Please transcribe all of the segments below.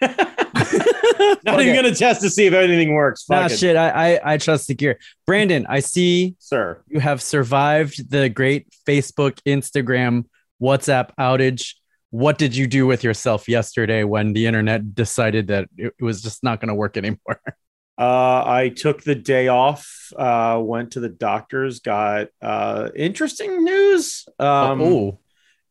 Not Okay. even gonna test to see if anything works. Nah, it. shit. I, I I trust the gear. Brandon, I see sir. you have survived the great Facebook, Instagram, WhatsApp outage. What did you do with yourself yesterday when the internet decided that it it was just not going to work anymore? Uh, I took the day off. Uh, went to the doctors. Got uh, interesting news. Um, oh,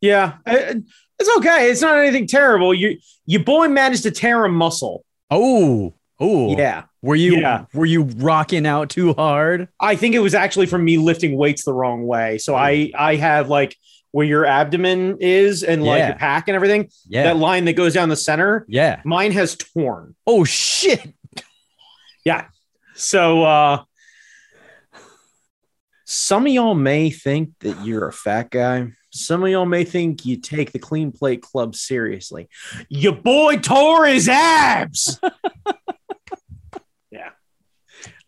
yeah, I- it's okay. It's not anything terrible. You, your boy managed to tear a muscle. oh, oh. Yeah, Were you Yeah. were you rocking out too hard? I think it was actually from me lifting weights the wrong way. So I, I have like where your abdomen is and like Yeah. the pack and everything. Yeah. That line that goes down the center. yeah. Mine has torn. Oh shit. Yeah. So uh some of y'all may think that you're a fat guy. Some of y'all may think you take the clean plate club seriously. Your boy tore his abs. yeah.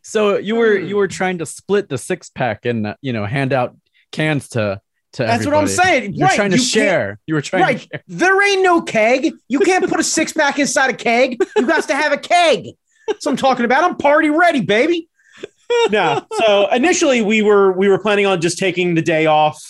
So you were Hmm. you were trying to split the six pack and uh, you know hand out cans to to That's what I'm saying. You're right, trying to you share. You were trying Right. to share. There ain't no keg. You can't put a six pack inside a keg. You got to have a keg. That's what I'm talking about. I'm party ready, baby. No. So initially we were we were planning on just taking the day off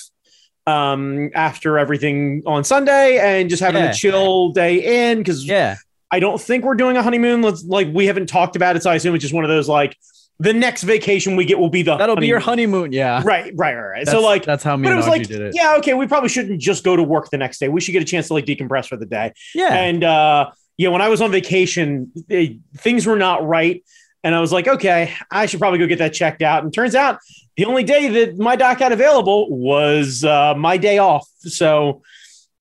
um after everything on Sunday and just having Yeah. a chill day in because Yeah. I don't think we're doing a honeymoon. Let's like we haven't talked about it, so I assume it's just one of those like the next vacation we get will be the That'll be your honeymoon. Yeah. Right, right, right, right. So like that's how me but it was like, did it. yeah, okay, we probably shouldn't just go to work the next day. We should get a chance to like decompress for the day. Yeah. And uh, yeah, when I was on vacation, they, things were not right, and I was like, okay, I should probably go get that checked out. And turns out the only day that my doc had available was uh, my day off. So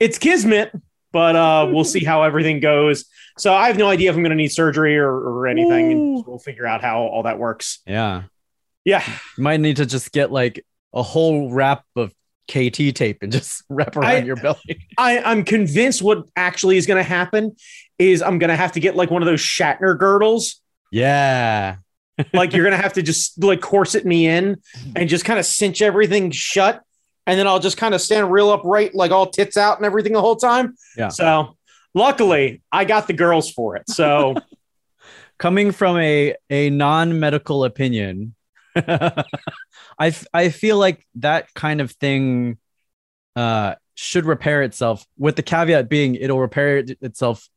it's kismet, but uh, we'll see how everything goes. So I have no idea if I'm going to need surgery or, or anything, Ooh. and we'll figure out how all that works. yeah. Yeah, You might need to just get like a whole wrap of KT tape and just wrap around I- your belly. I, I'm convinced what actually is going to happen is I'm going to have to get like one of those Shatner girdles. Yeah. Like you're going to have to just like corset me in and just kind of cinch everything shut. And then I'll just kind of stand real upright, like all tits out and everything the whole time. Yeah. So luckily I got the girls for it. So Coming from a a non-medical opinion, I f- I feel like that kind of thing uh should repair itself with the caveat being it'll repair it- itself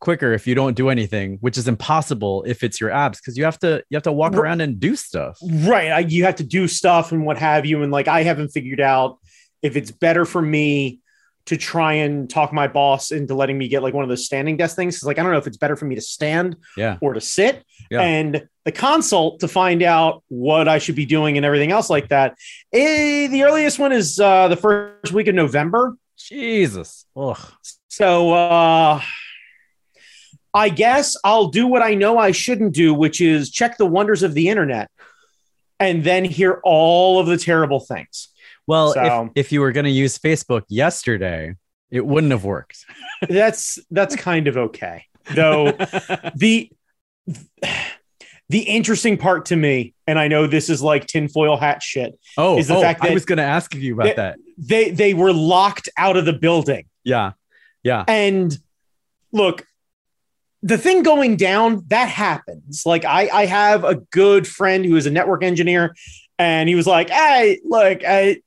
quicker if you don't do anything, which is impossible if it's your abs because you have to you have to walk around and do stuff. right, I, you have to do stuff and what have you. And like I haven't figured out if it's better for me to try and talk my boss into letting me get like one of those standing desk things. 'Cause, like I don't know if it's better for me to stand Yeah. or to sit. Yeah. And the consult to find out what I should be doing and everything else like that. Eh, the earliest one is uh, the first week of November. Jesus. Ugh. So uh, I guess I'll do what I know I shouldn't do, which is check the wonders of the internet and then hear all of the terrible things. Well, So- if, if you were going to use Facebook yesterday, it wouldn't have worked. That's that's kind of okay. Though the the interesting part to me, and I know this is like tinfoil hat shit, oh, is the oh, fact I was going to ask you about that- that. they they were locked out of the building. Yeah. Yeah. And look, the thing going down that happens. Like I I have a good friend who is a network engineer, and he was like, "Hey, look, I."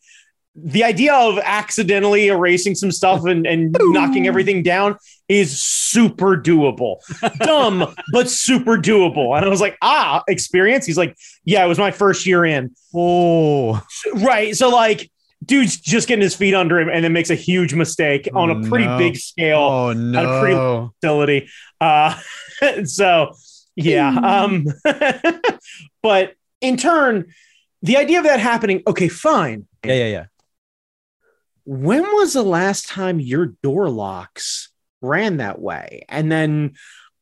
The idea of accidentally erasing some stuff and, and knocking everything down is super doable. Dumb, but super doable. And I was like, ah, experience. He's like, yeah, it was my first year in. Oh, Right. So like dude's just getting his feet under him and then makes a huge mistake on a pretty No. big scale oh no. facility. Uh so yeah. Um but in turn, the idea of that happening, okay, fine. Yeah, yeah, yeah. When was the last time your door locks ran that way? And then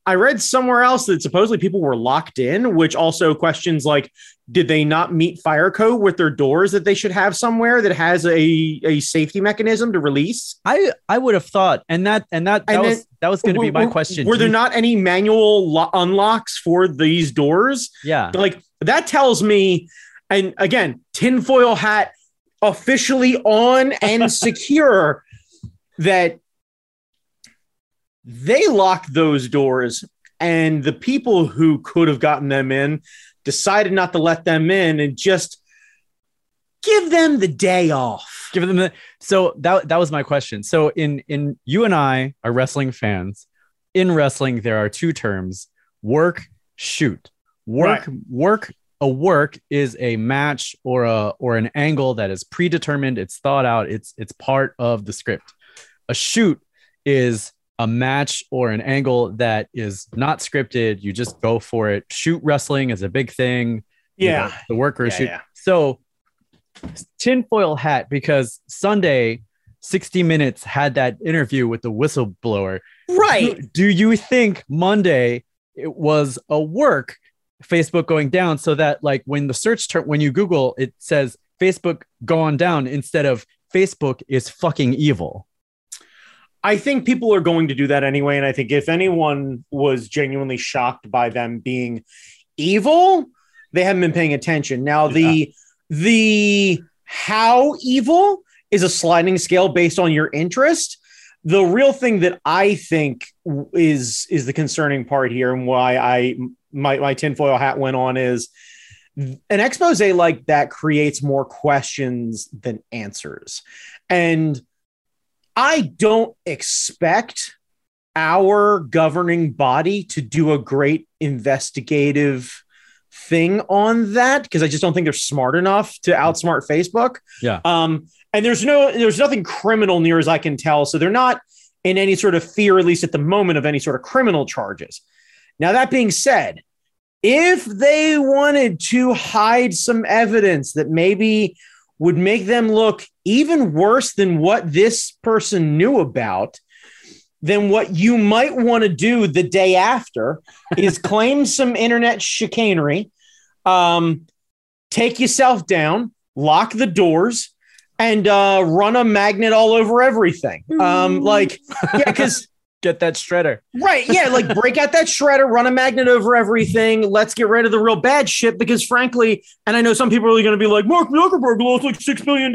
I read somewhere else that supposedly people were locked in, which also questions like, did they not meet fire code with their doors that they should have somewhere that has a, a safety mechanism to release? I I would have thought, and that and that that And was then- that was going to be my Were- question. Were there not any manual lo- unlocks for these doors? Yeah. Like that tells me, and again, tinfoil hat officially on and secure that they locked those doors, and the people who could have gotten them in decided not to let them in and just give them the day off. Give them the so that that was my question. So in in you and I are wrestling fans. In wrestling, there are two terms: work, shoot. Work, Right. work. A work is a match or a or an angle that is predetermined. It's thought out. It's it's part of the script. A shoot is a match or an angle that is not scripted. You just go for it. Shoot wrestling is a big thing. you know, Yeah. the workers Yeah, shoot. yeah. So tinfoil hat because Sunday 60 Minutes had that interview with the whistleblower. Right. Do, do you think Monday it was a work Facebook going down so that like when the search term when you Google it says Facebook gone down instead of Facebook is fucking evil. I think people are going to do that anyway. And I think if anyone was genuinely shocked by them being evil, they haven't been paying attention. Now, the the how evil is a sliding scale based on your interest. The real thing that I think is is the concerning part here, and why I my my tinfoil hat went on is an expose like that creates more questions than answers, and I don't expect our governing body to do a great investigative thing on that because I just don't think they're smart enough to outsmart Facebook. Yeah. Um, and there's no there's nothing criminal near as I can tell, so they're not in any sort of fear, at least at the moment, of any sort of criminal charges. Now that being said, if they wanted to hide some evidence that maybe would make them look even worse than what this person knew about, then what you might want to do the day after is claim some internet chicanery, um, take yourself down, lock the doors, and uh, run a magnet all over everything. Um, like, yeah, because Get that shredder. Right. Yeah. Like break out that shredder, run a magnet over everything. Let's get rid of the real bad shit because, frankly, and I know some people are going to be like, Mark Zuckerberg lost like $6 billion.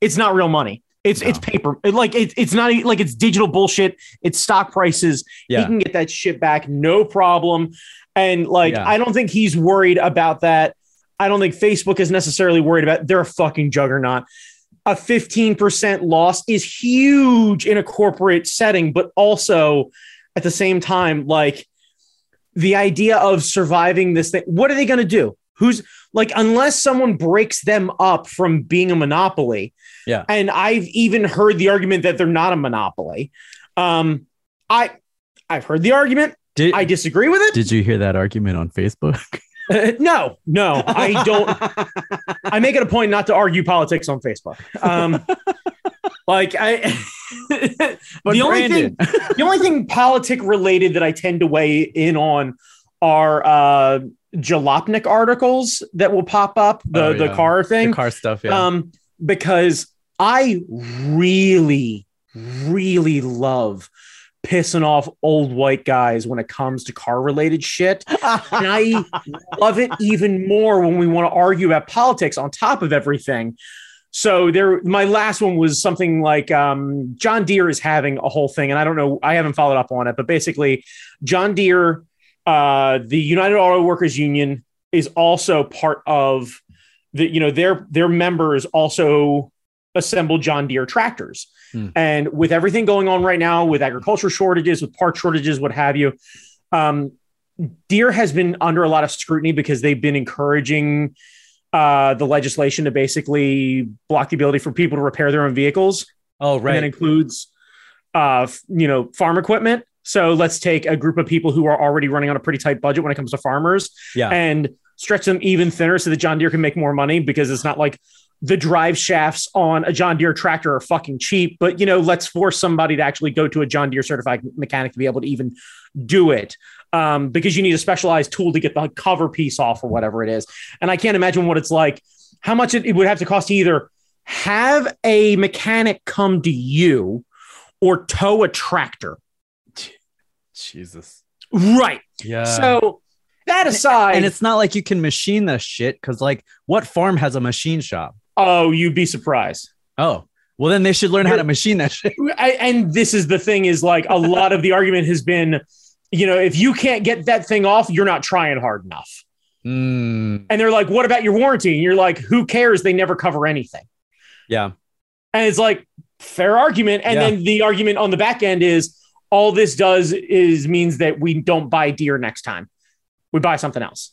It's not real money. It's, No. it's paper. It, like it, it's not like it's digital bullshit. It's stock prices. Yeah. He can get that shit back. No problem. And like, Yeah. I don't think he's worried about that. I don't think Facebook is necessarily worried about they're a fucking juggernaut. A 15% loss is huge in a corporate setting, but also at the same time, like the idea of surviving this thing, what are they going to do? Who's like, unless someone breaks them up from being a monopoly. Yeah. And I've even heard the argument that they're not a monopoly. Um, I, I've heard the argument. Did, I disagree with it. did you hear that argument on Facebook? Uh, no, no, I don't. I make it a point not to argue politics on Facebook. Um, like I, But the only thing, the only thing politic related that I tend to weigh in on are uh, Jalopnik articles that will pop up the Oh, the yeah. car the thing. car stuff, yeah. Um, because I really, really love pissing off old white guys when it comes to car related shit. And I love it even more when we want to argue about politics on top of everything. So there, my last one was something like um, John Deere is having a whole thing, and I don't know, I haven't followed up on it, but basically, John Deere, uh, the United Auto Workers Union, is also part of the, you know, their their members also assemble John Deere tractors, Hmm. and with everything going on right now, with agriculture shortages, with part shortages, what have you, um, Deere has been under a lot of scrutiny because they've been encouraging uh, the legislation to basically block the ability for people to repair their own vehicles. oh, And right. that includes, uh, you know, farm equipment. So let's take a group of people who are already running on a pretty tight budget when it comes to farmers yeah. and stretch them even thinner so that John Deere can make more money because it's not like the drive shafts on a John Deere tractor are fucking cheap. But, you know, let's force somebody to actually go to a John Deere certified mechanic to be able to even do it um, because you need a specialized tool to get the cover piece off or whatever it is. And I can't imagine what it's like, how much it, it would have to cost to either have a mechanic come to you or tow a tractor. Jesus. Right. Yeah. so that aside, and it's not like you can machine this shit because, like, what farm has a machine shop? Oh, you'd be surprised. Oh, Well, then they should learn how to machine that shit. I, and this is the thing is like a lot of the argument has been, you know, if you can't get that thing off, you're not trying hard enough. Mm, And they're like, what about your warranty? And you're like, who cares? They never cover anything. yeah. And it's like, fair argument. And Yeah. then the argument on the back end is all this does is means that we don't buy Deere next time. We buy something else.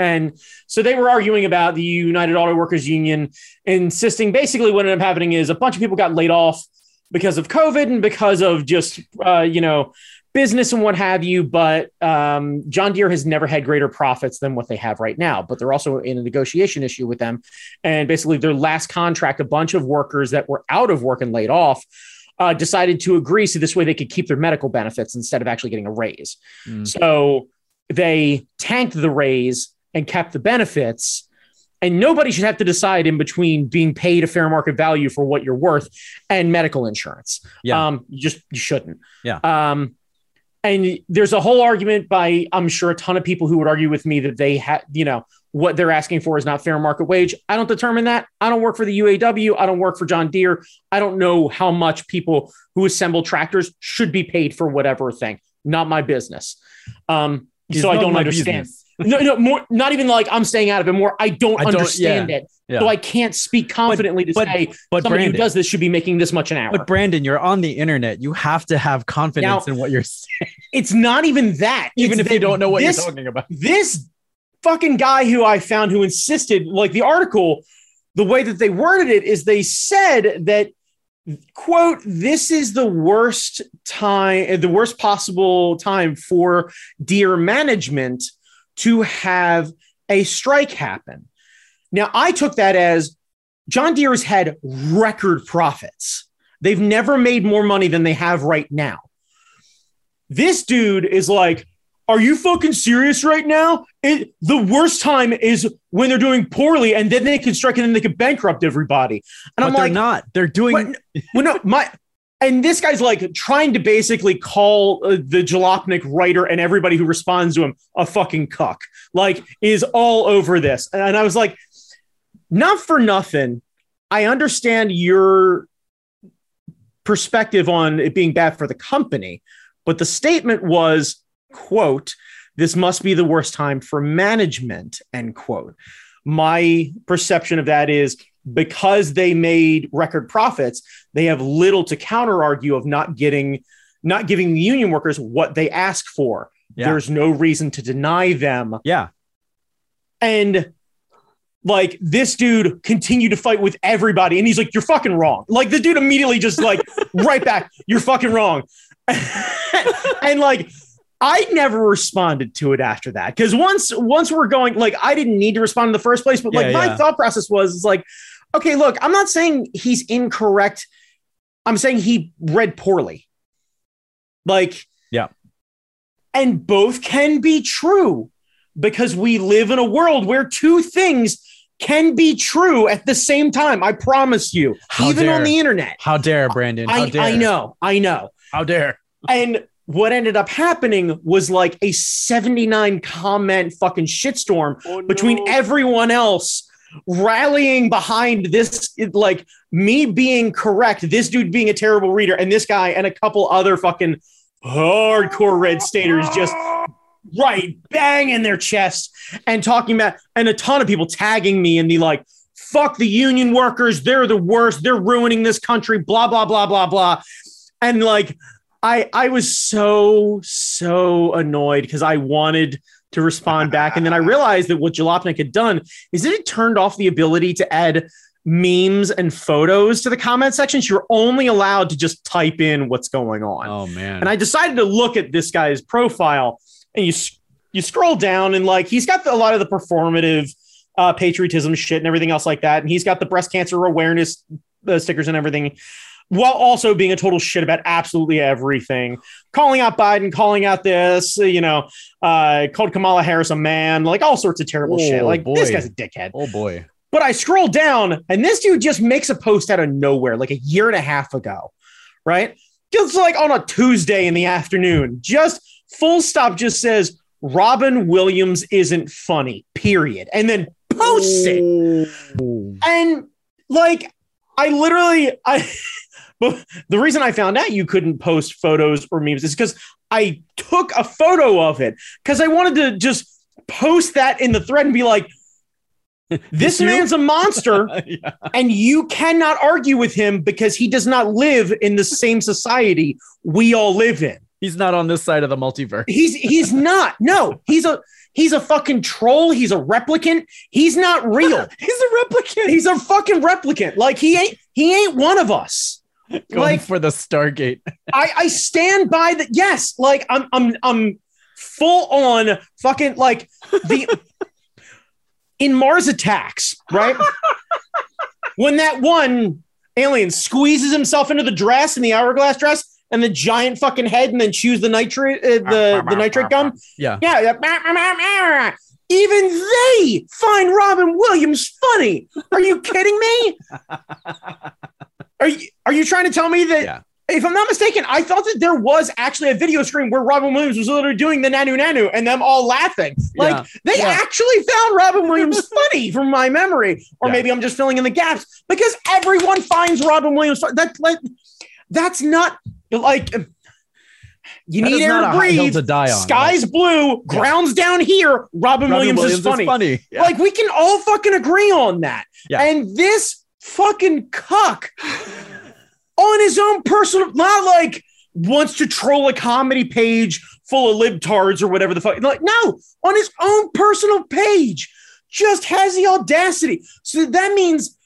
And so they were arguing about the United Auto Workers Union, insisting basically what ended up happening is a bunch of people got laid off because of COVID and because of just, uh, you know, business and what have you. But um, John Deere has never had greater profits than what they have right now. But they're also in a negotiation issue with them. And basically, their last contract, a bunch of workers that were out of work and laid off. Uh, decided to agree so this way they could keep their medical benefits instead of actually getting a raise. Mm. So they tanked the raise and kept the benefits. And nobody should have to decide in between being paid a fair market value for what you're worth and medical insurance. Yeah. Um, you just you shouldn't. Yeah. Um, and there's a whole argument by I'm sure a ton of people who would argue with me that they had, you know, what they're asking for is not fair market wage. I don't determine that. I don't work for the UAW. I don't work for John Deere. I don't know how much people who assemble tractors should be paid for whatever thing. Not my business. Um, so I don't understand. business. No, no, more not even like I'm staying out of it. More, I don't, I don't- understand yeah, it, yeah. so I can't speak confidently to but- say But somebody Brandon, who does this should be making this much an hour. but Brandon, you're on the internet. You have to have confidence Now- in what you're saying, it's not even that. even It's if you don't know what this, you're talking about. This fucking guy who I found who insisted, like the article, the way that they worded it is they said that quote this is the worst time the worst possible time for Deere management to have a strike happen now i took that as john deere has had record profits they've never made more money than they have right now this dude is like are you fucking serious right now it, the worst time is when they're doing poorly and then they can strike and then they can bankrupt everybody and But i'm they're like not. They're doing. what? well, no, my and this guy's like trying to basically call uh, the Jalopnik writer and everybody who responds to him a fucking cuck. Like, is all over this, and I was like, not for nothing. I understand your perspective on it being bad for the company, but the statement was, "quote This must be the worst time for management." End quote. My perception of that is because they made record profits, they have little to counter argue of not getting, not giving the union workers what they ask for. Yeah. There's no reason to deny them. yeah. And like this dude continued to fight with everybody, and he's like, "You're fucking wrong." Like the dude immediately just like right back, "You're fucking wrong," and like. I never responded to it after that because once once we're going like I didn't need to respond in the first place, but like Yeah, my yeah. thought process was like, okay, look, I'm not saying he's incorrect. I'm saying he read poorly. Like, Yeah. And both can be true because we live in a world where two things can be true at the same time. I promise you, How even on the internet. How dare Brandon? How I, dare? I know, I know. How dare? And what ended up happening was like a 79 comment fucking shitstorm oh, between everyone else rallying behind this like me being correct this dude being a terrible reader and this guy and a couple other fucking hardcore red staters just right bang in their chest and talking about and a ton of people tagging me and the like fuck the union workers they're the worst they're ruining this country blah blah blah blah blah. And like i i was so so annoyed because i wanted to respond back. And then i realized that what jalopnik had done is that it turned off the ability to add memes and photos to the comment sections. You're only allowed to just type in what's going on. Oh man. and I decided to look at this guy's profile, and you you scroll down, and like he's got the, a lot of the performative uh, patriotism shit and everything else like that, and he's got the breast cancer awareness uh, stickers and everything, while also being a total shit about absolutely everything, calling out Biden, calling out this, you know, uh, called Kamala Harris a man, like all sorts of terrible Oh, shit. Like this guy's a dickhead. oh boy. But I scroll down and this dude just makes a post out of nowhere like a year and a half ago, right? Just like on a Tuesday in the afternoon, just full stop just says, Robin Williams isn't funny, period. And then posts it. Oh. And like, I literally I but the reason I found out you couldn't post photos or memes is because I took a photo of it because I wanted to just post that in the thread and be like, this man's a monster yeah. and you cannot argue with him because he does not live in the same society we all live in. He's not on this side of the multiverse. He's he's not. No, he's a he's a fucking troll. He's a replicant. He's not real. He's a replicant. he's a fucking replicant. Like he ain't he ain't one of us. going like for the Stargate. I I stand by that. yes. Like I'm I'm I'm full on fucking like the in Mars Attacks, right? when that one alien squeezes himself into the dress in the hourglass dress and the giant fucking head and then chews the nitrate uh, the the nitrate gum. Yeah. Yeah. Even they find Robin Williams funny. Are you kidding me? Are you are you trying to tell me that Yeah. if I'm not mistaken, I thought that there was actually a video screen where Robin Williams was literally doing the nanu nanu and them all laughing. Like Yeah. they Yeah. actually found Robin Williams funny from my memory. Or maybe I'm just filling in the gaps because everyone finds Robin Williams that like that's not like you That need air to breathe. to die on. Sky's blue, ground's down here. Robin, Robin Williams, Williams is funny. funny. Yeah. Like we can all fucking agree on that. Yeah. And this fucking cuck on his own personal, not like wants to troll a comedy page full of libtards or whatever the fuck. Like, no, on his own personal page, just has the audacity. So that means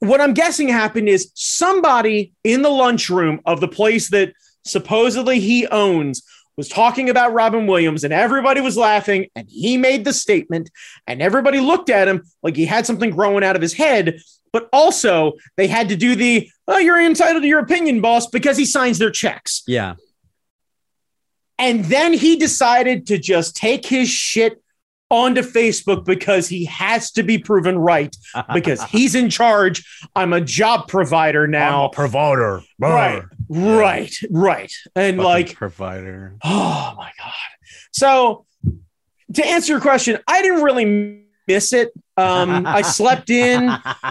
what I'm guessing happened is somebody in the lunchroom of the place that supposedly he owns was talking about Robin Williams and everybody was laughing and he made the statement and everybody looked at him like he had something growing out of his head but also they had to do the oh you're entitled to your opinion boss because he signs their checks yeah. and then he decided to just take his shit onto Facebook because he has to be proven right because he's in charge I'm a job provider now provider. right right right and like provider. Oh my god. So to answer your question, I didn't really miss it. Um, I slept in.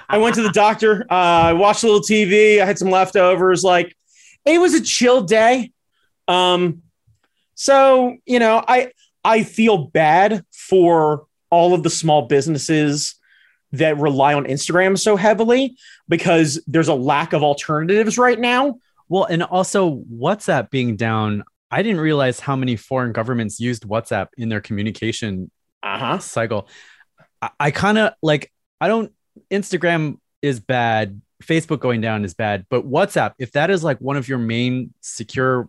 I went to the doctor. Uh, I watched a little TV. I had some leftovers. Like it was a chill day. Um, so you know, I I feel bad for all of the small businesses that rely on Instagram so heavily because there's a lack of alternatives right now. Well, and also WhatsApp being down. I didn't realize how many foreign governments used WhatsApp in their communication Uh huh. cycle. I, I kind of like, I don't, Instagram is bad. Facebook going down is bad. But WhatsApp, if that is like one of your main secure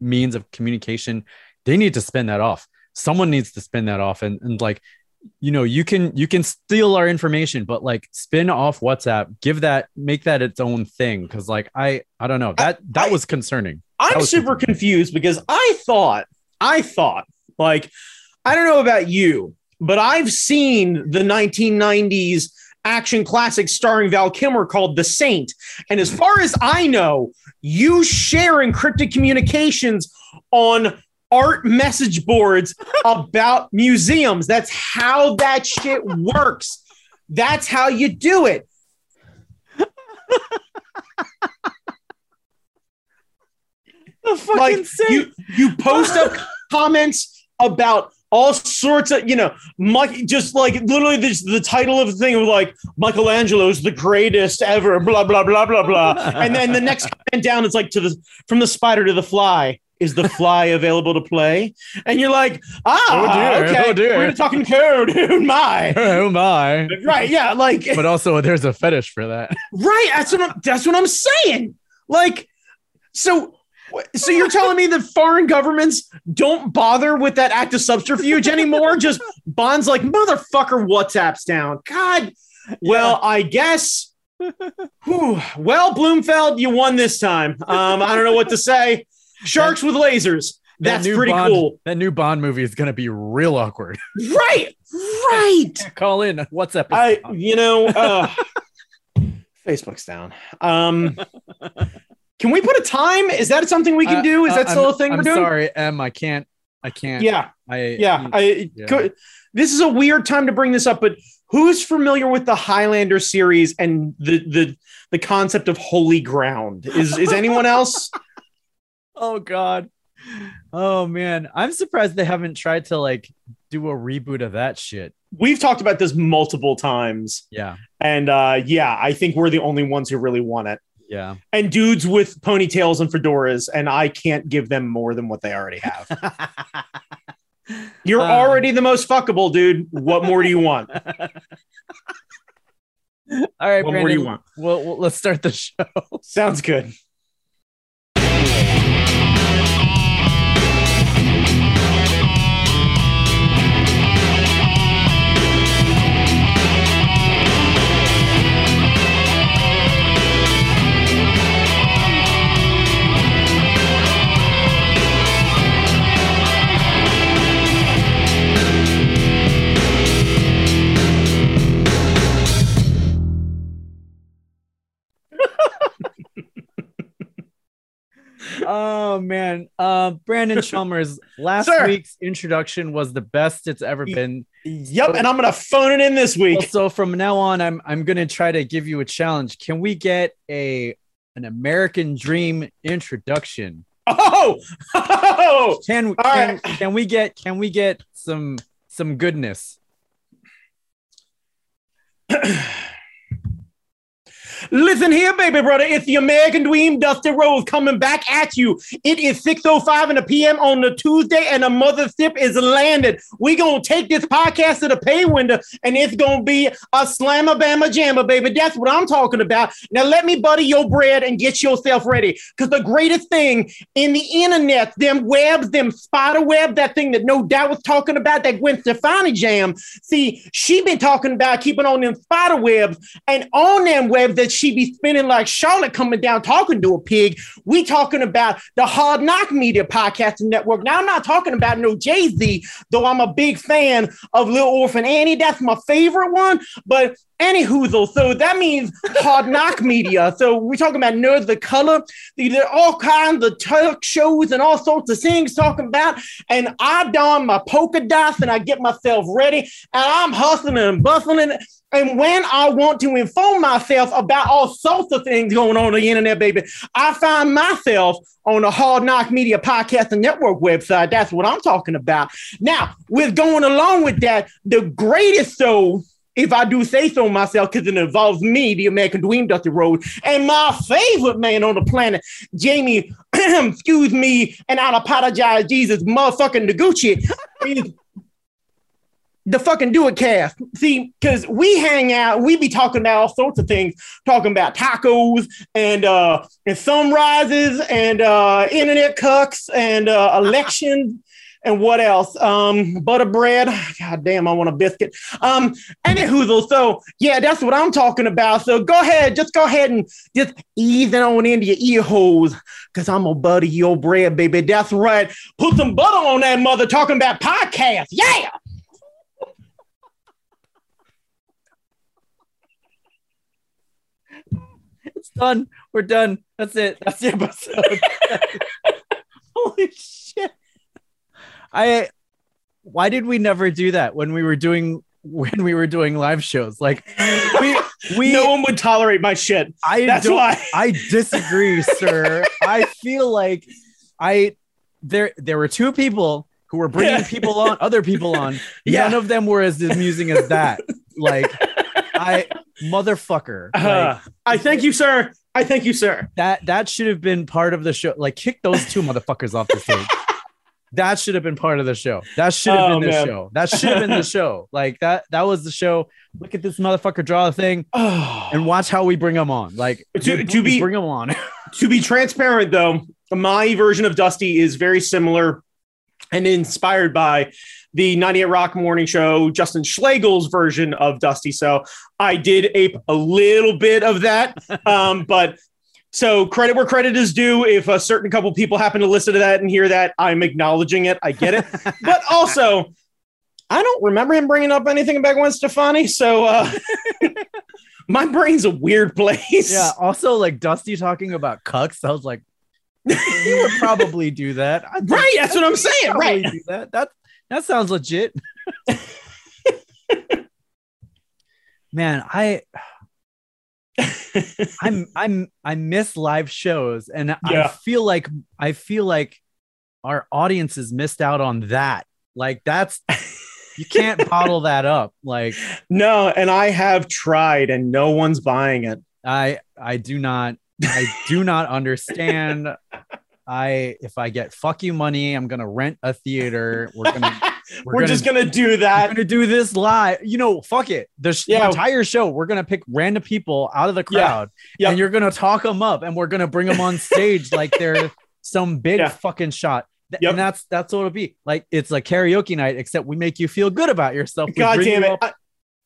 means of communication, they need to spin that off. Someone needs to spin that off. And, and like, you know, you can you can steal our information, but like spin off WhatsApp, give that, make that its own thing. Cause like I I don't know. That that I- was concerning. I'm was super confusing. confused because I thought, I thought, like, I don't know about you, but I've seen the 1990s action classic starring Val Kilmer called The Saint. And as far as I know, you share encrypted communications on art message boards about museums. That's how that shit works. That's how you do it. The fucking like you you post up comments about all sorts of you know Mike just like literally this the title of the thing was like Michelangelo's the greatest ever blah blah blah blah blah and then the next comment down is like to the from the spider to the fly is the fly available to play and you're like ah Oh dear, okay oh dear. we're gonna talk in code Who my oh my. right yeah like But also there's a fetish for that. Right. That's what I'm that's what I'm saying. Like, so so you're telling me that foreign governments don't bother with that act of subterfuge anymore? Just bonds like motherfucker WhatsApp's down. God. Well, I guess. Whew. Well, Blofeld, you won this time. Um, I don't know what to say. Sharks with lasers. That That's new pretty Bond- cool. That new Bond movie is gonna be real awkward. Right. Right. Call in. What's up? I, you know, uh, Facebook's down. Um, can we put a time? Is that something we can do? Is that still a thing Uh, I'm we're doing? sorry, Em. I can't. I can't. Yeah, I yeah. I Yeah. could. This is a weird time to bring this up, but who's familiar with the Highlander series and the the the concept of holy ground? Is is anyone else? Oh God. Oh man, I'm surprised they haven't tried to like do a reboot of that shit. We've talked about this multiple times, Yeah, and uh, yeah, I think we're the only ones who really want it. Yeah. And dudes with ponytails and fedoras, and I can't give them more than what they already have. You're Um, already the most fuckable, dude. What more do you want? All right, What more do you want? Well, well, let's start the show. Sounds good. Oh man, uh, Brandon Chalmers. Last Sir. week's introduction was the best it's ever been. Yep, and I'm gonna phone it in this week. Well, so from now on, I'm I'm gonna try to give you a challenge. Can we get a an American Dream introduction? Oh, oh, Can All can, right. can we get can we get some some goodness? Listen here, baby brother. It's the American Dream Dusty Rhodes coming back at you. It is 6.05 in the PM on the Tuesday, and the mothership is landed. we going to take this podcast to the pay window, and it's going to be a slammer bama jammer, baby. That's what I'm talking about. Now, let me butter your bread and get yourself ready. Because the greatest thing in the internet, them webs, them spider web, that thing that no doubt was talking about, that Gwen Stefani jam. See, she been talking about keeping on them spider webs, and on them webs that she be spinning like Charlotte coming down talking to a pig. We talking about the Hard Knock Media Podcasting Network. Now I'm not talking about no Jay Z, though I'm a big fan of Little Orphan Annie. That's my favorite one. But anywho, so that means Hard Knock Media. So we're talking about Nerd the Color. There are all kinds of talk shows and all sorts of things talking about. And I don my polka dots and I get myself ready and I'm hustling and bustling. And when I want to inform myself about all sorts of things going on on the internet, baby, I find myself on the Hard Knock Media Podcast and Network website. That's what I'm talking about. Now, with going along with that, the greatest show, if I do say so myself, because it involves me, the American Dream Dusty Rhodes, and my favorite man on the planet, Jamie, excuse me, and I apologize, Jesus, motherfucking Noguchi, is the fucking do it cast. See, because we hang out, we be talking about all sorts of things, talking about tacos and uh and sunrises and uh internet cucks and uh elections and what else? Um, butter bread. God damn, I want a biscuit. Um, anywho, so yeah, that's what I'm talking about. So go ahead, just go ahead and just ease it on into your ear holes, cause I'm gonna butter your bread, baby. That's right. Put some butter on that mother talking about podcast. Yeah. It's done. We're done. That's it. That's the episode. Holy shit. I why did we never do that when we were doing when we were doing live shows? Like we we no one would tolerate my shit. I That's why. I disagree, sir. I feel like I there there were two people who were bringing Yeah. people on, other people on. Yeah. None of them were as amusing as that. Like I motherfucker. Like, Uh, I thank you, sir. I thank you, sir. that that should have been part of the show. Like kick those two motherfuckers off the stage. That should have been part of the show. That should have Oh, been the man. show. That should have been the show. Like that that was the show. Look at this motherfucker draw a thing Oh. and watch how we bring him on. Like To- to be- bring him on. to be transparent, though, my version of Dusty is very similar and inspired by the 98 Rock Morning Show, Justin Schlegel's version of Dusty. So I did ape a little bit of that. Um, but so credit where credit is due. If a certain couple people happen to listen to that and hear that, I'm acknowledging it. I get it. but also, I don't remember him bringing up anything about Gwen Stefani. So uh, my brain's a weird place. Yeah. Also, like Dusty talking about cucks. I was like, you would probably do that. Right. That's what I'm saying. Right. do that. That that sounds legit. man, I I'm I'm I miss live shows and I feel like I feel like our audiences missed out on that. Like that's you can't bottle that up. Like no, and I have tried, and no one's buying it. I I do not I do not understand. I if I get fuck you money, I'm gonna rent a theater. We're gonna We're, just gonna do that. we're gonna do this live. You know, fuck it. The, sh- the entire show, we're gonna pick random people out of the Yeah. crowd, Yep. and you're gonna talk them up, and we're gonna bring them on stage like they're some big Yeah. fucking shot. Yep. And that's that's what it'll be. Like it's a karaoke night, except we make you feel good about yourself. We God damn it. I,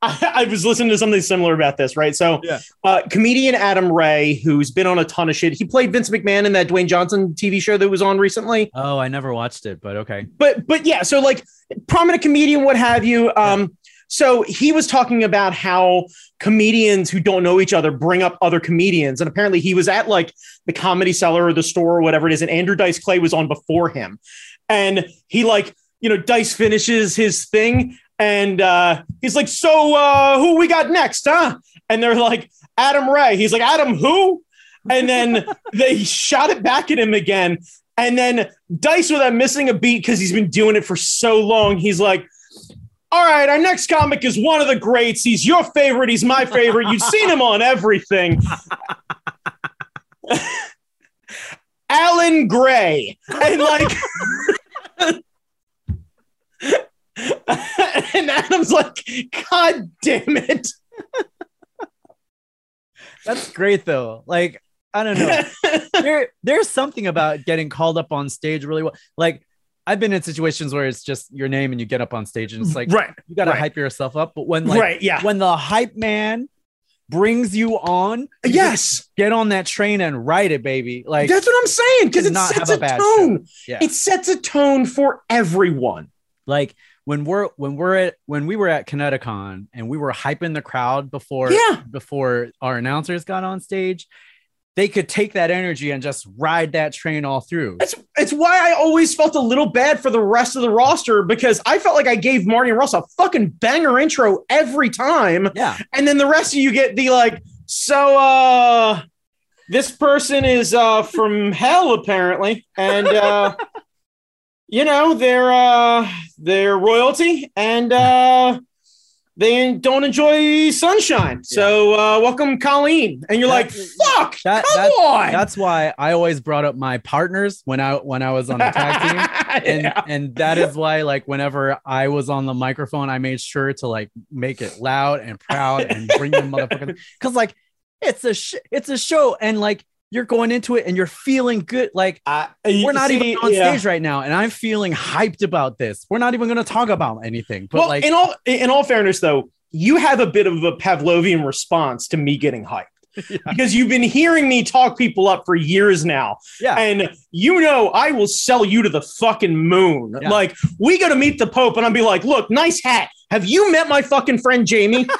I, I was listening to something similar about this, right? So, Yeah. uh, comedian Adam Ray, who's been on a ton of shit, he played Vince McMahon in that Dwayne Johnson TV show that was on recently. Oh, I never watched it, but okay. But, but yeah, so like prominent comedian, what have you. Um, so he was talking about how comedians who don't know each other bring up other comedians, and apparently he was at like the comedy cellar or the store or whatever it is, and Andrew Dice Clay was on before him, and he like you know Dice finishes his thing, and uh, he's like, "So uh, who we got next, huh?" And they're like, "Adam Ray." He's like, "Adam who?" And then they shot it back at him again, and then Dice, without missing a beat, because he's been doing it for so long, he's like. All right, our next comic is one of the greats. He's your favorite. He's my favorite. You've seen him on everything. Alan Gray. And like and Adam's like, God damn it. That's great though. Like I don't know. there there's something about getting called up on stage really well. Like I've been in situations where it's just your name and you get up on stage and it's like right, you gotta right. hype yourself up. But when like right, yeah. when the hype man brings you on, you Yes. get on that train and ride it, baby. Like That's what I'm saying. Because it not sets a, a bad tone. Yeah. It sets a tone for everyone. like when we're when we're at when we were at Kineticon and we were hyping the crowd before Yeah. before our announcers got on stage, they could take that energy and just ride that train all through. It's it's why I always felt a little bad for the rest of the roster because I felt like I gave Marty and Russ a fucking banger intro every time. Yeah. And then the rest of you get the like, so uh this person is uh from hell apparently. And uh you know, they're uh they're royalty and uh they don't enjoy sunshine. So uh welcome Colleen. And you're like, fuck, that- come that- on. That's why I always brought up my partners when I when I was on the tag team. And Yeah. and that is why like whenever I was on the microphone, I made sure to like make it loud and proud and bring the motherfucker because like it's a sh- it's a show and like you're going into it and you're feeling good. Like Uh, we're not see, even on yeah. stage right now, and I'm feeling hyped about this. We're not even going to talk about anything. But well, like, in all in all fairness, though, you have a bit of a Pavlovian response to me getting hyped Yeah. because you've been hearing me talk people up for years now, yeah, and you know I will sell you to the fucking moon. Yeah. Like we got to meet the Pope, and I'll be like, "Look, nice hat. Have you met my fucking friend Jamie?"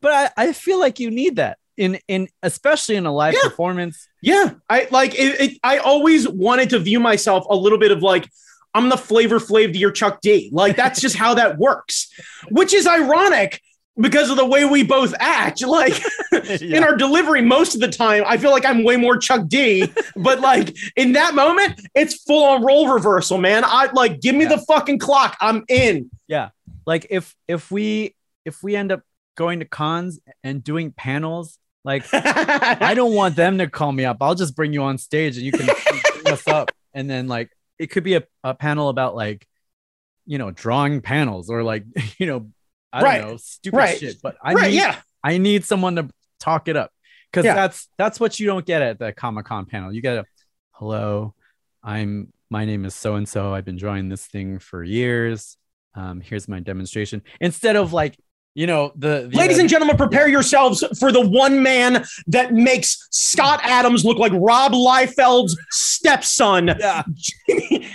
but I, I feel like you need that in in especially in a live Yeah. performance. yeah, I like it, it. I always wanted to view myself a little bit of like. I'm the flavor flav to your Chuck D. Like that's just how that works, which is ironic because of the way we both act. Like in our delivery most of the time i feel like i'm way more chuck d but like in that moment it's full on role reversal man i like give me Yeah. the fucking clock i'm in Yeah. like if if we if we end up going to cons and doing panels, like I don't want them to call me up. I'll just bring you on stage and you can bring us up. And then like it could be a, a panel about like, you know, drawing panels or like, you know, I Right. don't know, stupid Right. shit. But I right need yeah I need someone to talk it up. Cause Yeah. that's that's what you don't get at the Comic Con panel. You get a hello, I'm my name is so and so. I've been drawing this thing for years. Um, here's my demonstration. Instead of like, you know, the, the ladies and uh, gentlemen prepare yourselves for the one man that makes scott adams look like rob liefeld's stepson yeah, like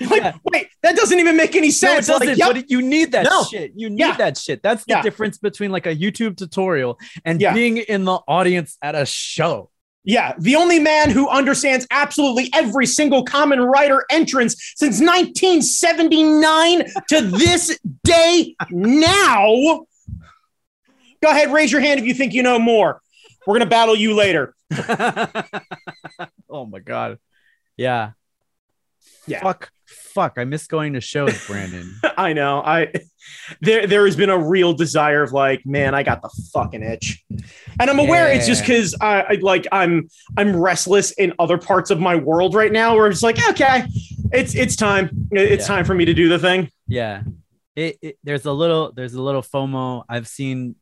Yeah. wait that doesn't even make any sense no, it doesn't. like, yep. But you need that No. shit. You need Yeah. that shit. That's the Yeah. difference between like a YouTube tutorial and Yeah. being in the audience at a show. Yeah, the only man who understands absolutely every single common writer entrance since 1979 to this day now. Go ahead, raise your hand if you think you know more. We're going to battle you later. oh my god. Yeah. Yeah. Fuck. Fuck. I miss going to shows, Brandon. I know. I there there has been a real desire of like, man, I got the fucking itch. And I'm aware it's just cuz I, I like I'm I'm restless in other parts of my world right now where it's like, okay, it's it's time. It's Yeah. time for me to do the thing. yeah. It, it there's a little there's a little FOMO. I've seen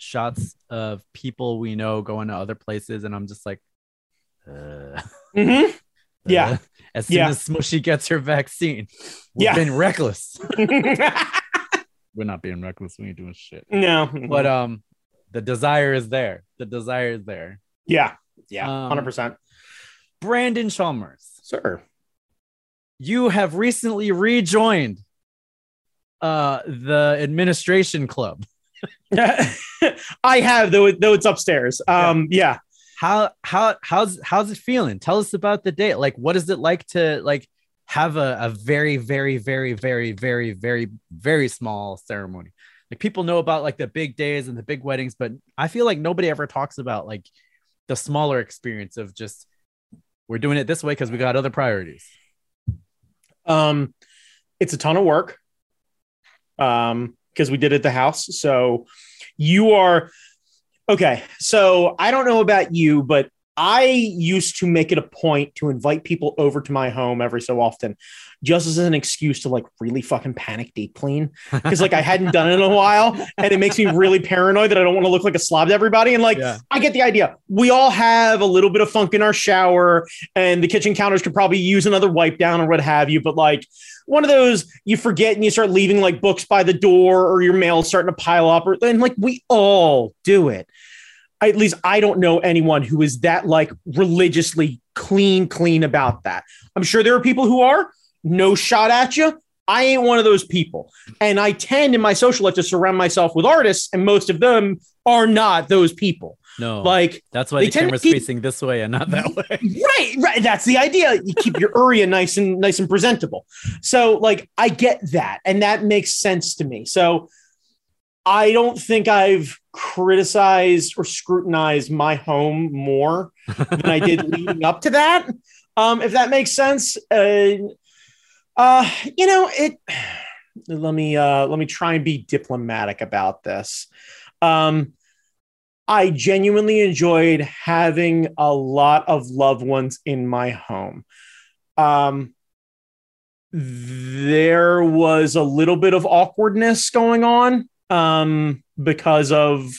shots of people we know going to other places, and I'm just like, uh, Mhm. Yeah. uh, as soon Yeah. as Smushy gets her vaccine, we've Yeah. been reckless. We're not being reckless. We ain't doing shit. no. But um, the desire is there. The desire is there. yeah. Yeah. Um, 100%. Brandon Chalmers, Sir. you have recently rejoined uh the administration club. I have though though it's upstairs. Um yeah. How how how's how's it feeling? Tell us about the date. Like, what is it like to like have a, a very very very very very very very small ceremony? Like people know about like the big days and the big weddings, but I feel like nobody ever talks about like the smaller experience of just we're doing it this way because we got other priorities. Um, it's a ton of work. Um, because we did at the house. So you are okay. So I don't know about you, but I used to make it a point to invite people over to my home every so often, just as an excuse to like really fucking panic deep clean. Because like I hadn't done it in a while and it makes me really paranoid that I don't want to look like a slob to everybody. And like yeah. I get the idea. We all have a little bit of funk in our shower, and the kitchen counters could probably use another wipe down or what have you. But like one of those, you forget and you start leaving like books by the door, or your mail starting to pile up, or and like we all do it. At least I don't know anyone who is that like religiously clean, clean about that. I'm sure there are people who are. No shot at you. I ain't one of those people. And I tend in my social life to surround myself with artists, and most of them are not those people. No, Like, that's why the camera's keep- facing this way and not that way. right, right. That's the idea. You keep your area nice and nice and presentable. So, like, I get that, and that makes sense to me. So, I don't think I've criticized or scrutinized my home more than I did leading up to that. Um, if that makes sense. Uh, uh, you know, it. Let me uh, let me try and be diplomatic about this. Um, I genuinely enjoyed having a lot of loved ones in my home. Um, there was a little bit of awkwardness going on um, because of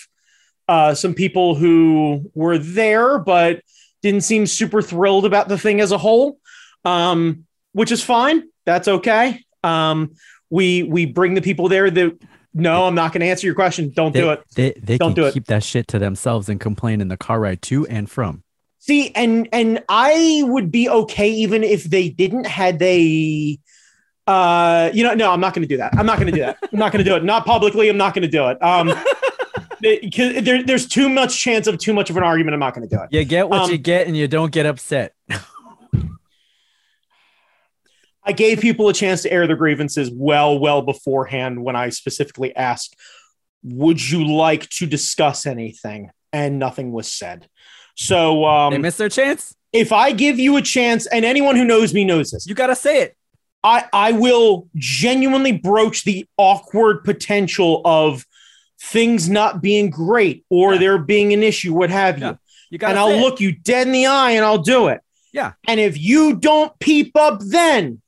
uh, some people who were there but didn't seem super thrilled about the thing as a whole, um, which is fine. That's okay. Um, we we bring the people there that no, I'm not going to answer your question. Don't do They, it. they, they Don't do it. keep that shit to themselves and complain in the car ride to and from. See, and and I would be okay even if they didn't had they uh you know no I'm not going to do that. I'm not going to do that. I'm not going to do it. Not publicly. I'm not going to do it. Um there, there's too much chance of too much of an argument. I'm not going to do it. You get what Um, you get and you don't get upset. I gave people a chance to air their grievances well, well beforehand when I specifically asked, "Would you like to discuss anything?" And nothing was said. So they um, missed their chance. if I give you a chance, and anyone who knows me knows this, You gotta say it. I I will genuinely broach the awkward potential of things not being great or Yeah. there being an issue, what have you. Yeah. You And I'll it. look you dead in the eye and I'll do it. Yeah. And if you don't peep up then,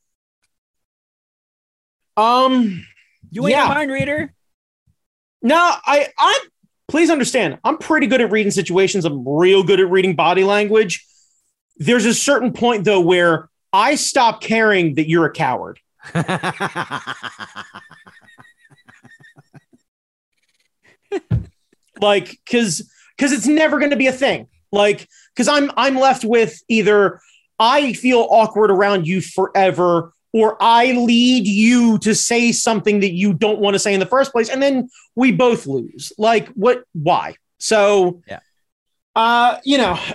um You ain't yeah. a mind reader. no, I I please understand, I'm pretty good at reading situations. I'm real good at reading body language. There's a certain point though where I stop caring that you're a coward. like because because it's never going to be a thing like because i'm i'm left with either i feel awkward around you forever or i lead you to say something that you don't want to say in the first place and then we both lose like what why so Yeah. uh you know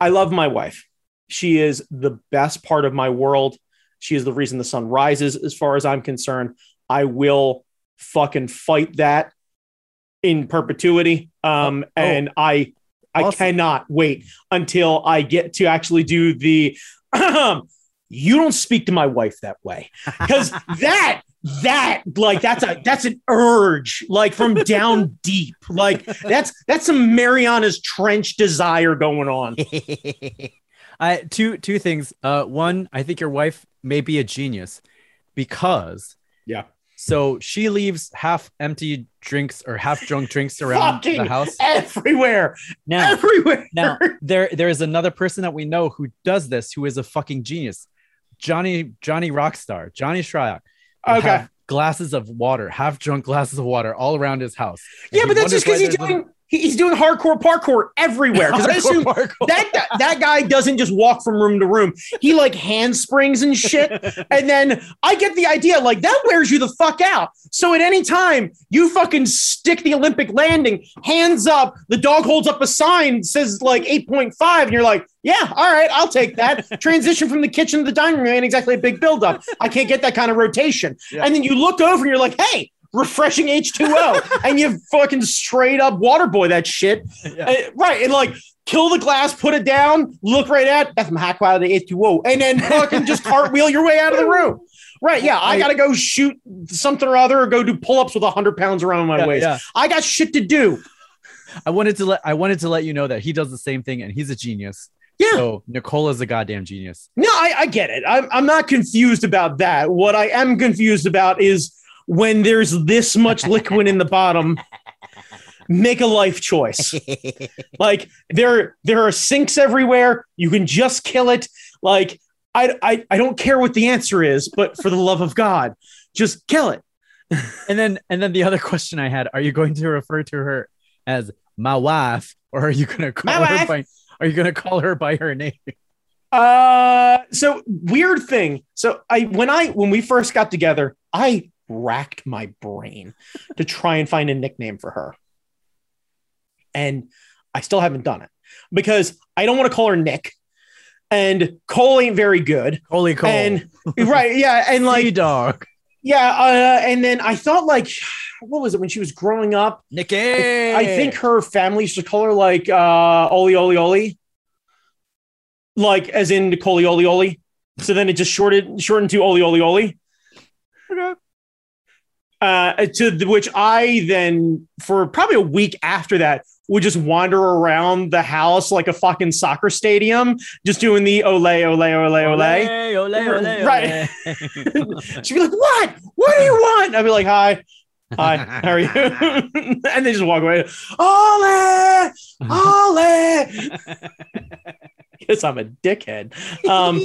I love my wife. She is the best part of my world. She is the reason the sun rises, as far as I'm concerned. I will fucking fight that in perpetuity. Um, Oh, oh. and I I Awesome. cannot wait until I get to actually do the you don't speak to my wife that way. Because that that like that's a that's an urge like from down deep. Like that's that's some Mariana's Trench desire going on. I two two things. Uh, one, I think your wife may be a genius because Yeah. So she leaves half empty drinks or half drunk drinks around the house. everywhere, Now, everywhere. now there there is another person that we know who does this who is a fucking genius. Johnny Johnny Rockstar, Johnny Shryock. Okay. glasses of water, half drunk glasses of water all around his house. And yeah, but that's just because he's doing he- he's doing hardcore parkour everywhere. Because I assume parkour. that, that guy doesn't just walk from room to room. He like handsprings and shit. And then I get the idea, like that wears you the fuck out. So at any time you fucking stick the Olympic landing, hands up, the dog holds up a sign says like 8.5, and you're like, yeah, all right, I'll take that. Transition from the kitchen to the dining room ain't exactly a big buildup. I can't get that kind of rotation. Yeah. And then you look over and you're like, hey, refreshing H2O. and you fucking straight up water boy that shit. Yeah. Uh, right. And like kill the glass, put it down, look right at that's my of the H2O, and then fucking just cartwheel your way out of the room. Right. Yeah. I got to go shoot something or other or go do pull ups with 100 pounds around my Yeah, waist. yeah. I got shit to do. I wanted to let I wanted to let you know that he does the same thing and he's a genius. Yeah. So Nicola's a goddamn genius. No, I, I get it. I'm, I'm not confused about that. What I am confused about is when there's this much liquid in the bottom, make a life choice. Like there, there are sinks everywhere. You can just kill it. Like I, I, I don't care what the answer is, but for the love of God, just kill it. And then and then the other question I had, are you going to refer to her as my wife or are you going to call My her wife. by are you going to call her by her name? Uh, so weird thing. So I, when I, when we first got together, I racked my brain to try and find a nickname for her, and I still haven't done it because I don't want to call her Nick, and Cole ain't very good. Holy Cole. And right, yeah, and like dog. yeah, uh, and then I thought like, what was it when she was growing up? Nikki. I think her family used to call her like uh Oli Oli Oli. Like as in Nicole Oli Oli. So then it just shorted shortened to Oli Oli Oli. Uh to the, which I then for probably a week after that would just wander around the house like a fucking soccer stadium, just doing the ole ole ole ole. ole, ole, ole, Right. ole. She'd be like, "What? What do you want?" I'd be like, "Hi, hi, how are you?" and they just walk away. Ole, ole, because I'm a dickhead. Um,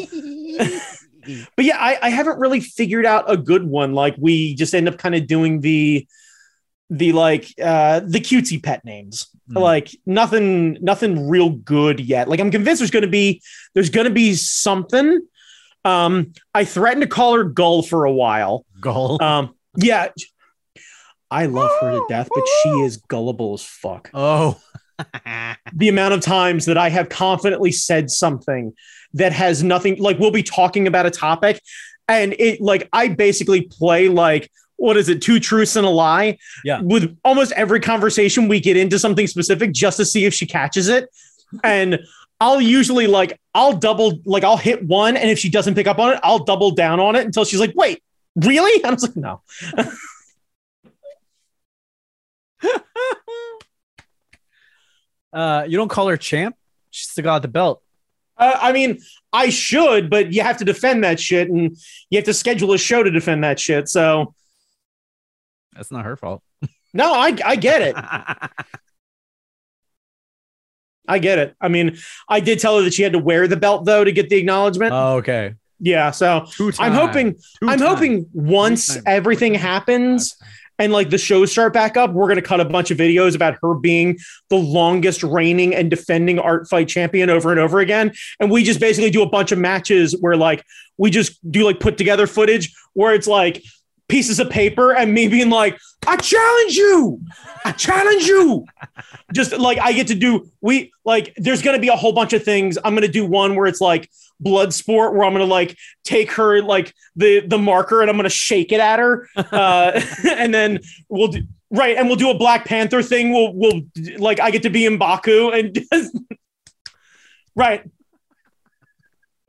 but yeah, I, I haven't really figured out a good one. Like we just end up kind of doing the the like uh the cutesy pet names Hmm. like nothing nothing real good yet like i'm convinced there's going to be there's to be something um i threatened to call her gull for a while Gull. um yeah i love her to death but she is gullible as fuck oh. the amount of times that I have confidently said something that has nothing like we'll be talking about a topic and it like I basically play like what is it two truths and a lie Yeah. with almost every conversation we get into something specific just to see if she catches it and I'll usually like I'll double like I'll hit one and if she doesn't pick up on it I'll double down on it until she's like wait really and I was like no Uh, you don't call her champ. She's still got the belt. Uh, I mean, I should, but you have to defend that shit, and you have to schedule a show to defend that shit. So, That's not her fault. no, I I get it. I get it. I mean, I did tell her that she had to wear the belt though to get the acknowledgement. oh, okay. yeah, so I'm hoping I'm hoping once everything happens and like the shows start back up, we're gonna cut a bunch of videos about her being the longest reigning and defending art fight champion over and over again. And we just basically do a bunch of matches where like we just do like put together footage where it's like pieces of paper and me being like, I challenge you. I challenge you. Just like I get to do, we like, there's going to be a whole bunch of things. I'm going to do one where it's like blood sport, where I'm going to like take her, like the, the marker and I'm going to shake it at her. Uh, and then we'll do, right. And we'll do a Black Panther thing. We'll, we'll like, I get to be M'Baku and just, right.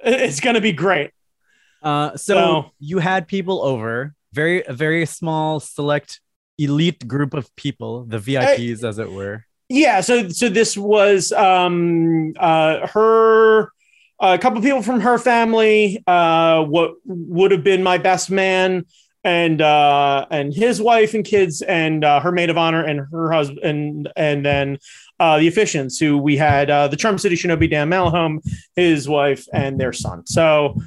It's going to be great. Uh, so, So- you had people over, very a very small select elite group of people, the VIPs as it were. Yeah, so so this was um uh her a couple people from her family, uh what would have been my best man and uh and his wife and kids and uh, her maid of honor and her husband and and then uh the officiants who we had uh the Charm City Shinobi Dan Malahome, his wife and their son. So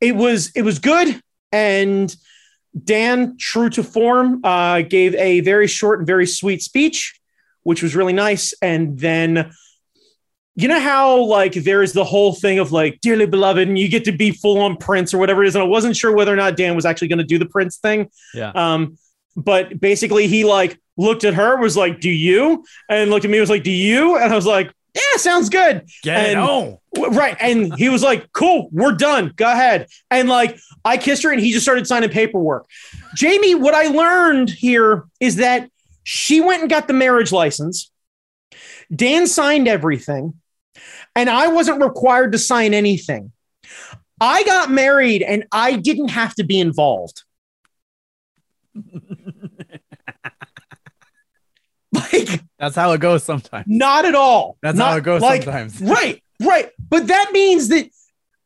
it was it was good and Dan, true to form, uh, gave a very short and very sweet speech which was really nice. And then, you know how like there's the whole thing of like dearly beloved, and you get to be full on Prince or whatever it is. And I wasn't sure whether or not Dan was actually going to do the Prince thing. Yeah. Um, but basically, he like looked at her, was like, "Do you?" and looked at me, was like, "Do you?" And I was like, "Yeah, sounds good." Get And- on. Right. And he was like, cool, we're done. Go ahead. And like, I kissed her and he just started signing paperwork. Jamie, what I learned here is that she went and got the marriage license. Dan signed everything, and I wasn't required to sign anything. I got married and I didn't have to be involved. like, That's how it goes sometimes. not at all. That's Not- how it goes like, sometimes. Right, right. But that means that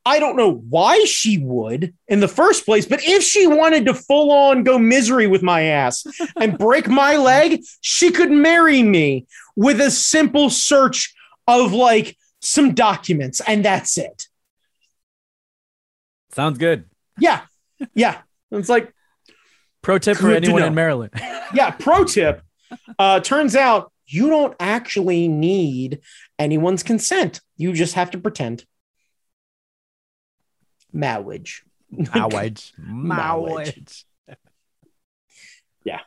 I don't know why she would in the first place, but if she wanted to full on go misery with my ass and break my leg, she could marry me with a simple search of like some documents, and that's it. Sounds good. Yeah, yeah. It's like, Pro tip for anyone in Maryland. yeah, pro tip. Uh, turns out you don't actually need anyone's consent. You just have to pretend. Marriage. Marriage. Marriage. Yeah.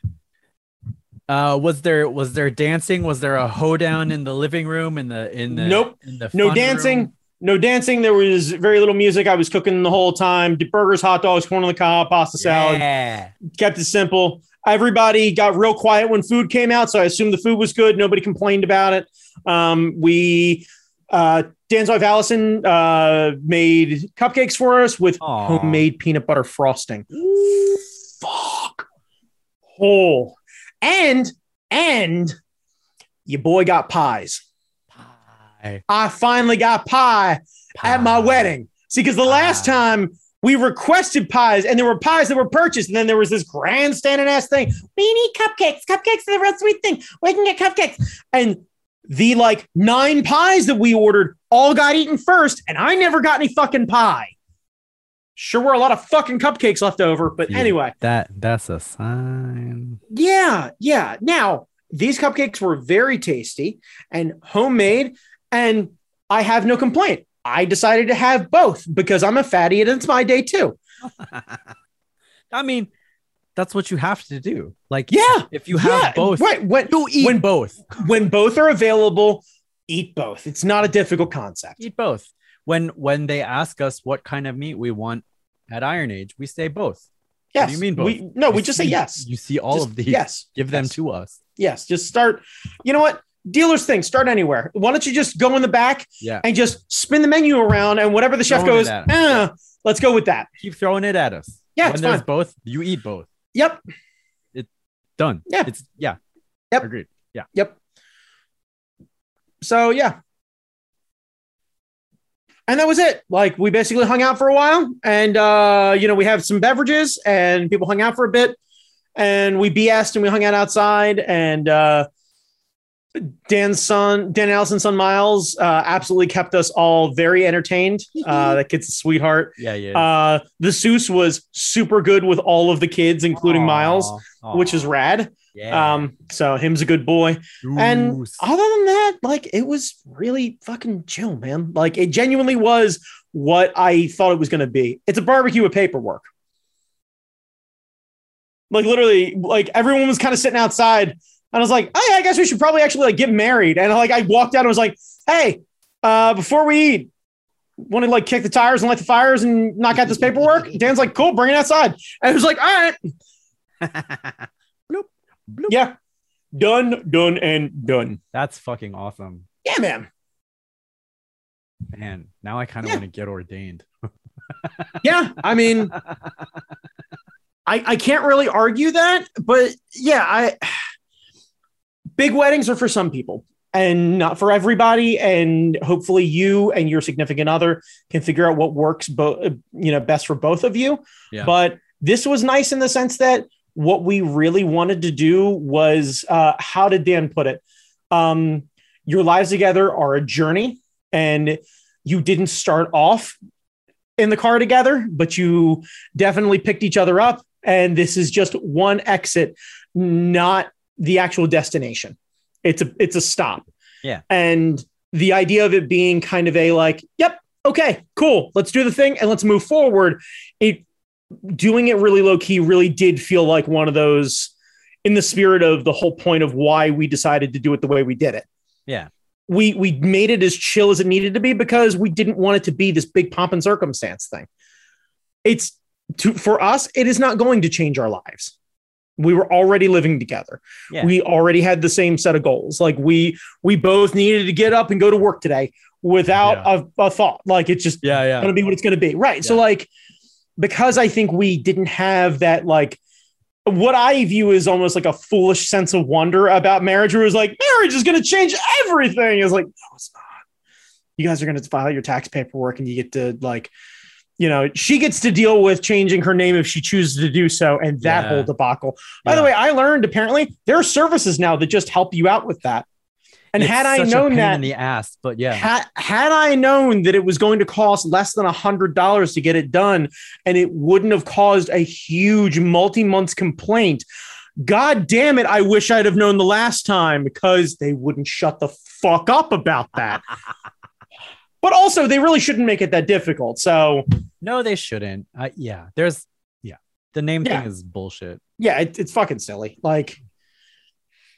Uh, was there was there dancing? Was there a hoedown in the living room in the in the Nope. in the No dancing. room? No dancing. There was very little music. I was cooking the whole time. Burgers, hot dogs, corn on the cob, pasta salad. Yeah. Kept it simple. Everybody got real quiet when food came out, so I assumed the food was good. Nobody complained about it. Um, we uh, Dan's wife Allison uh, made cupcakes for us with Aw. homemade peanut butter frosting. Fuck. Oh, and and your boy got pies. Pie. I finally got pie at my wedding. See, because the last time we requested pies and there were pies that were purchased, and then there was this grandstanding ass thing. We need cupcakes. Cupcakes are the real sweet thing. We can get cupcakes. And the like nine pies that we ordered all got eaten first, and I never got any fucking pie. Sure were a lot of fucking cupcakes left over, but Yeah. anyway. That that's a sign. Yeah, yeah. Now, these cupcakes were very tasty and homemade, and I have no complaint. I decided to have both because I'm a fatty and it's my day too. I mean, that's what you have to do. Like, Yeah. if you have yeah, both, Right. When, you eat when- both. when both are available, eat both. It's not a difficult concept. Eat both. When when they ask us what kind of meat we want at Iron Age, we say both. Yes. do you mean both? We, no, we You just say yes. You see all Just of these. Yes. Give them to us. Yes. Just start. You know what? Dealers thing, start anywhere. Why don't you just go in the back Yeah. and just spin the menu around and whatever the chef Throwing goes, eh, let's go with that. Keep throwing it at us. Yeah, when there's fine. both, you eat both. Yep. It's done. Yeah. It's yeah. Yep. Agreed. Yeah. Yep. So yeah. And that was it. Like we basically hung out for a while and uh, you know, we have some beverages and people hung out for a bit and we BS'd and we hung out outside and uh Dan's son, Dan Allison's son Miles, uh, absolutely kept us all very entertained. Uh, that kid's a sweetheart. Yeah. Yeah. Uh, the Seuss was super good with all of the kids, including Miles, which is rad. Yeah. Um, so him's a good boy. And other than that, like it was really fucking chill, man. Like it genuinely was what I thought it was going to be. It's a barbecue with paperwork. Like literally, like everyone was kind of sitting outside, and I was like, "Oh yeah, I guess we should probably actually like get married." And like I walked out and was like, "Hey, uh, before we eat, want to like kick the tires and light the fires and knock out this paperwork?" Dan's like, "Cool, bring it outside." And I was like, "All right, bloop, yeah, done, done, and done." That's fucking awesome. Yeah, man. Man, now I kind of Yeah. want to get ordained. Yeah, I mean, I I can't really argue that, but yeah, I big weddings are for some people and not for everybody and hopefully you and your significant other can figure out what works both you know best for both of you. Yeah. But this was nice in the sense that what we really wanted to do was uh how did Dan put it? Um your lives together are a journey and you didn't start off in the car together, but you definitely picked each other up. And this is just one exit, not the actual destination. It's a it's a stop. Yeah. And the idea of it being kind of a like, yep, okay, cool, let's do the thing and let's move forward. It doing it really low key really did feel like one of those in the spirit of the whole point of why we decided to do it the way we did it Yeah. we we made it as chill as it needed to be because we didn't want it to be this big pomp and circumstance thing. It's to for us, it is not going to change our lives. We were already living together. Yeah. We already had the same set of goals. Like we we both needed to get up and go to work today without a, a thought. Like it's just Yeah, yeah. going to be what it's going to be. Right. So like because I think we didn't have that like what I view as almost like a foolish sense of wonder about marriage, where it was like marriage is going to change everything. It's like no, it's not. You guys are going to file your tax paperwork, and you get to like, you know, she gets to deal with changing her name if she chooses to do so, and that Yeah. whole debacle. By the way, I learned apparently there are services now that just help you out with that. And It's had I known that, in the ass, but yeah, had, had I known that it was going to cost less than a hundred dollars to get it done, and it wouldn't have caused a huge multi-month complaint, God damn it! I wish I'd have known the last time because they wouldn't shut the fuck up about that. but also, they really shouldn't make it that difficult. So no, they shouldn't. Uh, yeah, there's yeah, the name Yeah. thing is bullshit. yeah, it, it's fucking silly. Like,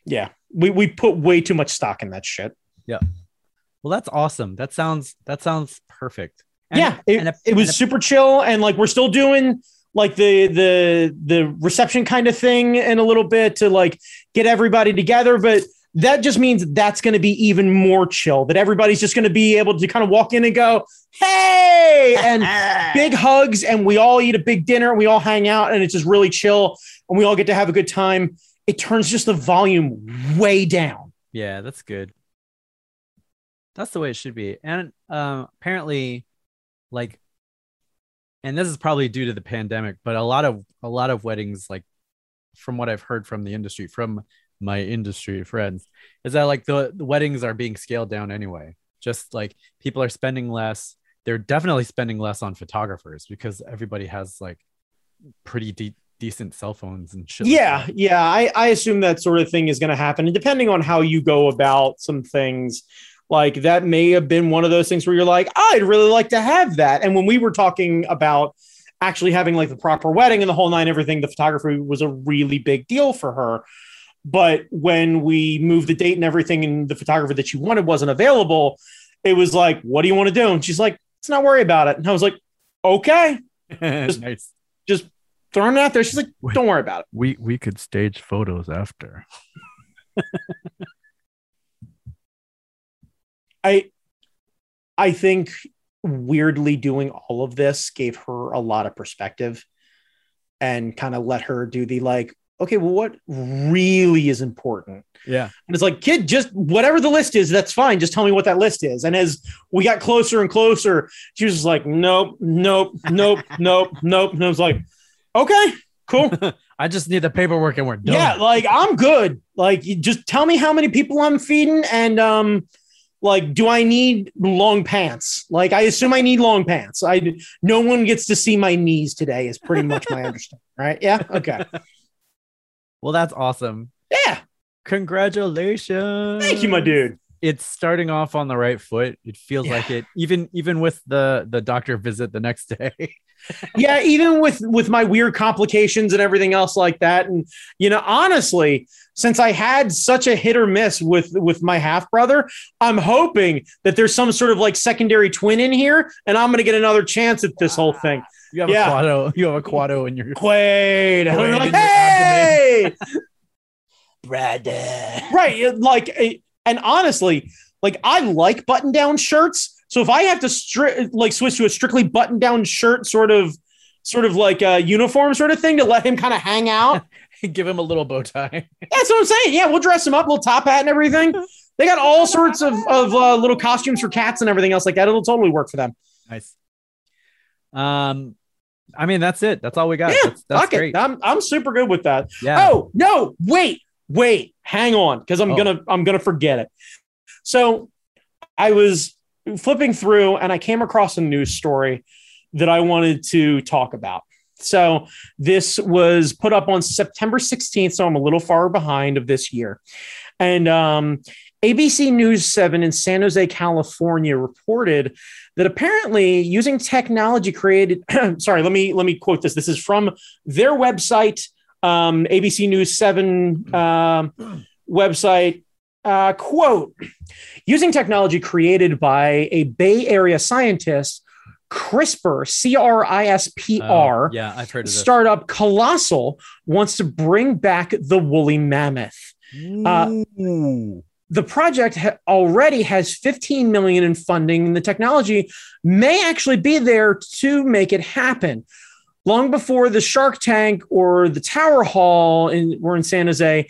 yeah, we we put way too much stock in that shit. Yeah. Well, that's awesome. That sounds that sounds perfect. And- yeah, it, and a- it was and a- super chill, and like we're still doing like the the the reception kind of thing in a little bit to like get everybody together, but that just means that's going to be even more chill. That everybody's just going to be able to kind of walk in and go, "Hey!" and big hugs, and we all eat a big dinner, and we all hang out, and it's just really chill, and we all get to have a good time. It turns just the volume way down. Yeah, that's good. That's the way it should be. And um, apparently, like, and this is probably due to the pandemic, but a lot of a lot of weddings, like, from what I've heard from the industry, from my industry friends, is that like the, the weddings are being scaled down anyway. Just like people are spending less. They're definitely spending less on photographers because everybody has like pretty de- decent cell phones and shit. Yeah, that. yeah. I, I assume that sort of thing is going to happen. And depending on how you go about some things, like that may have been one of those things where you're like, I'd really like to have that. And when we were talking about actually having like the proper wedding and the whole nine, everything, the photography was a really big deal for her. But when we moved the date and everything, and the photographer that she wanted wasn't available, it was like, what do you want to do? And she's like, let's not worry about it. And I was like, okay, nice. just throwing it out there. She's like, don't worry about it. We we could stage photos after. I I think weirdly doing all of this gave her a lot of perspective and kind of let her do the like, okay, well, what really is important? Yeah. And it's like, kid, just whatever the list is, that's fine. Just tell me what that list is. And as we got closer and closer, she was just like, nope, nope, nope, nope, nope. And I was like, okay, cool. I just need the paperwork and we're done. Yeah, like I'm good. Like you just tell me how many people I'm feeding and um like do I need long pants? Like I assume I need long pants. I no one gets to see my knees today is pretty much my understanding, right? Yeah. Okay. Well, that's awesome. Yeah. Congratulations. Thank you, my dude. It's starting off on the right foot. It feels Yeah. like it, even even with the the doctor visit the next day. yeah, even with with my weird complications and everything else like that, and you know, honestly, since I had such a hit or miss with with my half brother, I'm hoping that there's some sort of like secondary twin in here, and I'm gonna get another chance at this whole thing. You have Yeah. a quado. You have a quado in your Quaid, Quaid like, hey, brother. right, like, eh, and honestly, like I like button down shirts, so if I have to stri- like switch to a strictly button down shirt, sort of. Sort of like a uniform sort of thing to let him kind of hang out. Give him a little bow tie. That's what I'm saying. Yeah, we'll dress him up, little top hat and everything. They got all sorts of, of uh, little costumes for cats and everything else like that. It'll totally work for them. Nice. Um, I mean that's it. That's all we got. Yeah, that's, that's great. it. I'm I'm super good with that. Yeah. Oh no, wait, wait, hang on, because I'm Oh. gonna I'm gonna forget it. So I was flipping through and I came across a news story that I wanted to talk about. So this was put up on September 16th, so I'm a little far behind of this year. And um, ABC News 7 in San Jose, California reported that apparently using technology created sorry, let me let me quote this. This is from their website, um, ABC News 7 um, website. Uh, quote Using technology created by a Bay Area scientist, CRISPR, C R I S P R, Oh, yeah, I've heard of this. startup Colossal wants to bring back the woolly mammoth. uh, The project ha- already has 15 million in funding, and the technology may actually be there to make it happen. Long before the Shark Tank or the Tower Hall in, were in San Jose,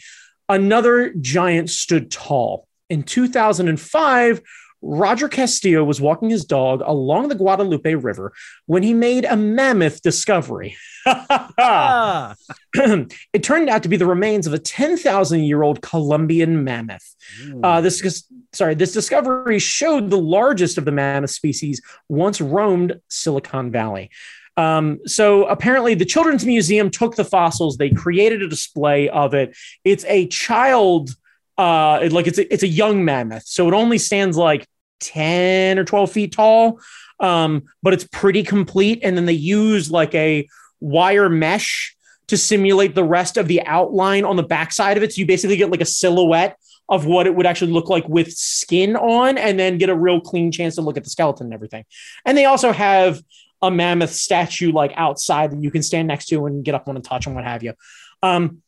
another giant stood tall. In 2005, Roger Castillo was walking his dog along the Guadalupe River when he made a mammoth discovery. Ah. it turned out to be the remains of a 10,000 year old Columbian mammoth. Uh, this sorry, this discovery showed the largest of the mammoth species once roamed Silicon Valley. Um, so apparently, the Children's Museum took the fossils. They created a display of it. It's a child, uh, like it's a, it's a young mammoth, so it only stands like ten or twelve feet tall, um, but it's pretty complete. And then they use like a wire mesh to simulate the rest of the outline on the backside of it. So you basically get like a silhouette of what it would actually look like with skin on, and then get a real clean chance to look at the skeleton and everything. And they also have a mammoth statue like outside that you can stand next to and get up on and touch and what have you. Um,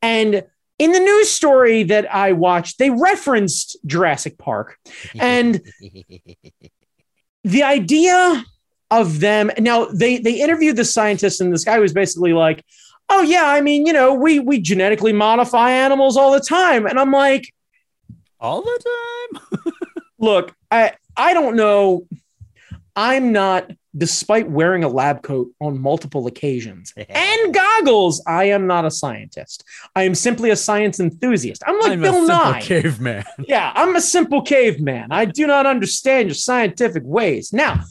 and in the news story that I watched, they referenced Jurassic Park and the idea of them now they they interviewed the scientist and this guy was basically like oh yeah i mean you know we we genetically modify animals all the time and i'm like all the time. look i i don't know i'm not despite wearing a lab coat on multiple occasions and goggles i am not a scientist i am simply a science enthusiast i'm like I'm bill a simple nye caveman. yeah, I'm a simple caveman. I do not understand your scientific ways. Now,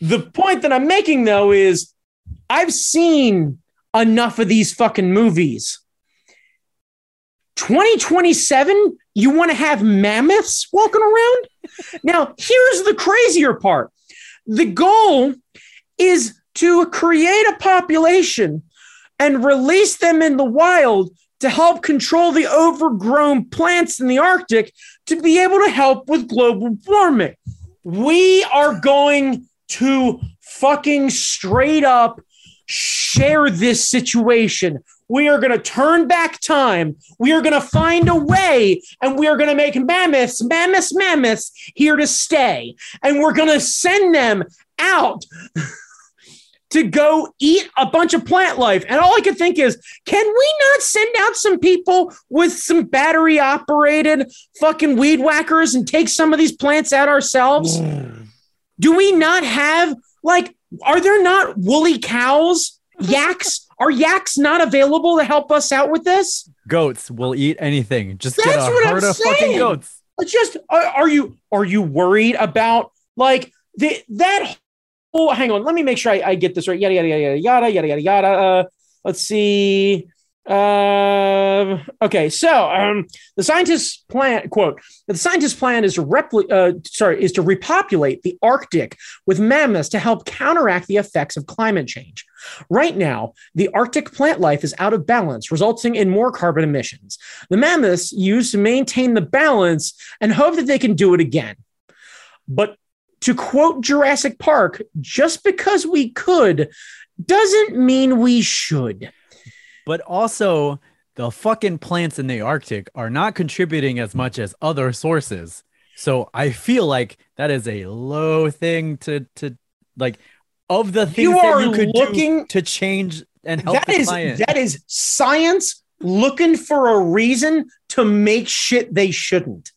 the point that I'm making though is I've seen enough of these fucking movies. 2027, you want to have mammoths walking around? now, here's the crazier part the goal is to create a population and release them in the wild to help control the overgrown plants in the Arctic to be able to help with global warming. We are going to fucking straight up share this situation. We are going to turn back time. We are going to find a way and we are going to make mammoths, mammoths, mammoths here to stay. And we're going to send them out to go eat a bunch of plant life. And all I could think is, can we not send out some people with some battery operated fucking weed whackers and take some of these plants out ourselves? Mm. Do we not have, like, are there not woolly cows, yaks? Are yaks not available to help us out with this? Goats will eat anything. Just That's get a what herd I'm of saying. fucking goats. Uh, just are, are you are you worried about like the that oh hang on let me make sure I, I get this right yada yada yada yada yada yada yada uh, let's see uh, okay, so um, the scientists' plan quote the scientists' plan is to repli- uh, sorry is to repopulate the Arctic with mammoths to help counteract the effects of climate change. Right now, the Arctic plant life is out of balance, resulting in more carbon emissions. The mammoths use to maintain the balance and hope that they can do it again. But to quote Jurassic Park, just because we could doesn't mean we should. But also, the fucking plants in the Arctic are not contributing as much as other sources. So I feel like that is a low thing to to like of the things You that are you could looking- to change and help That is client. that is science looking for a reason to make shit they shouldn't.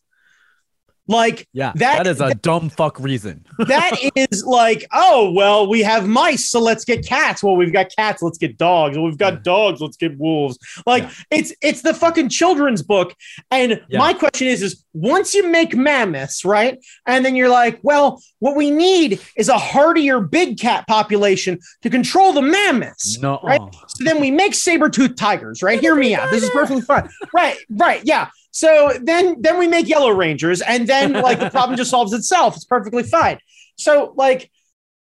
Like yeah, that- that is a dumb fuck reason. that is like, oh well, we have mice, so let's get cats. Well, we've got cats, let's get dogs. Well, we've got dogs, let's get wolves. Like Yeah. it's it's the fucking children's book. And Yeah. my question is, is once you make mammoths, right? And then you're like, well, what we need is a hardier big cat population to control the mammoths. No, Right? So then we make saber-toothed tigers, right? Hear me out. This is perfectly fine. Right, right, yeah. So then then we make yellow rangers, and then like the problem just solves itself. It's perfectly fine. So like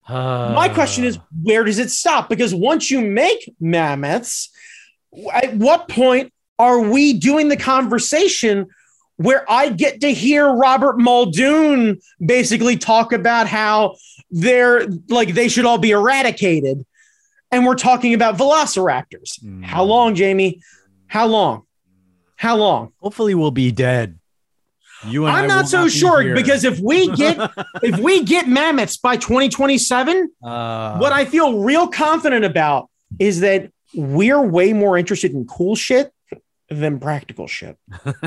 my question is, where does it stop? Because once you make mammoths, at what point are we doing the conversation where I get to hear Robert Muldoon basically talk about how they're like they should all be eradicated? And we're talking about velociraptors. Hmm. How long, Jamie? How long? How long? hopefully we'll be dead. You and I'm not so be sure here. because if we get if we get mammoths by 2027, uh, what I feel real confident about is that we're way more interested in cool shit than practical shit.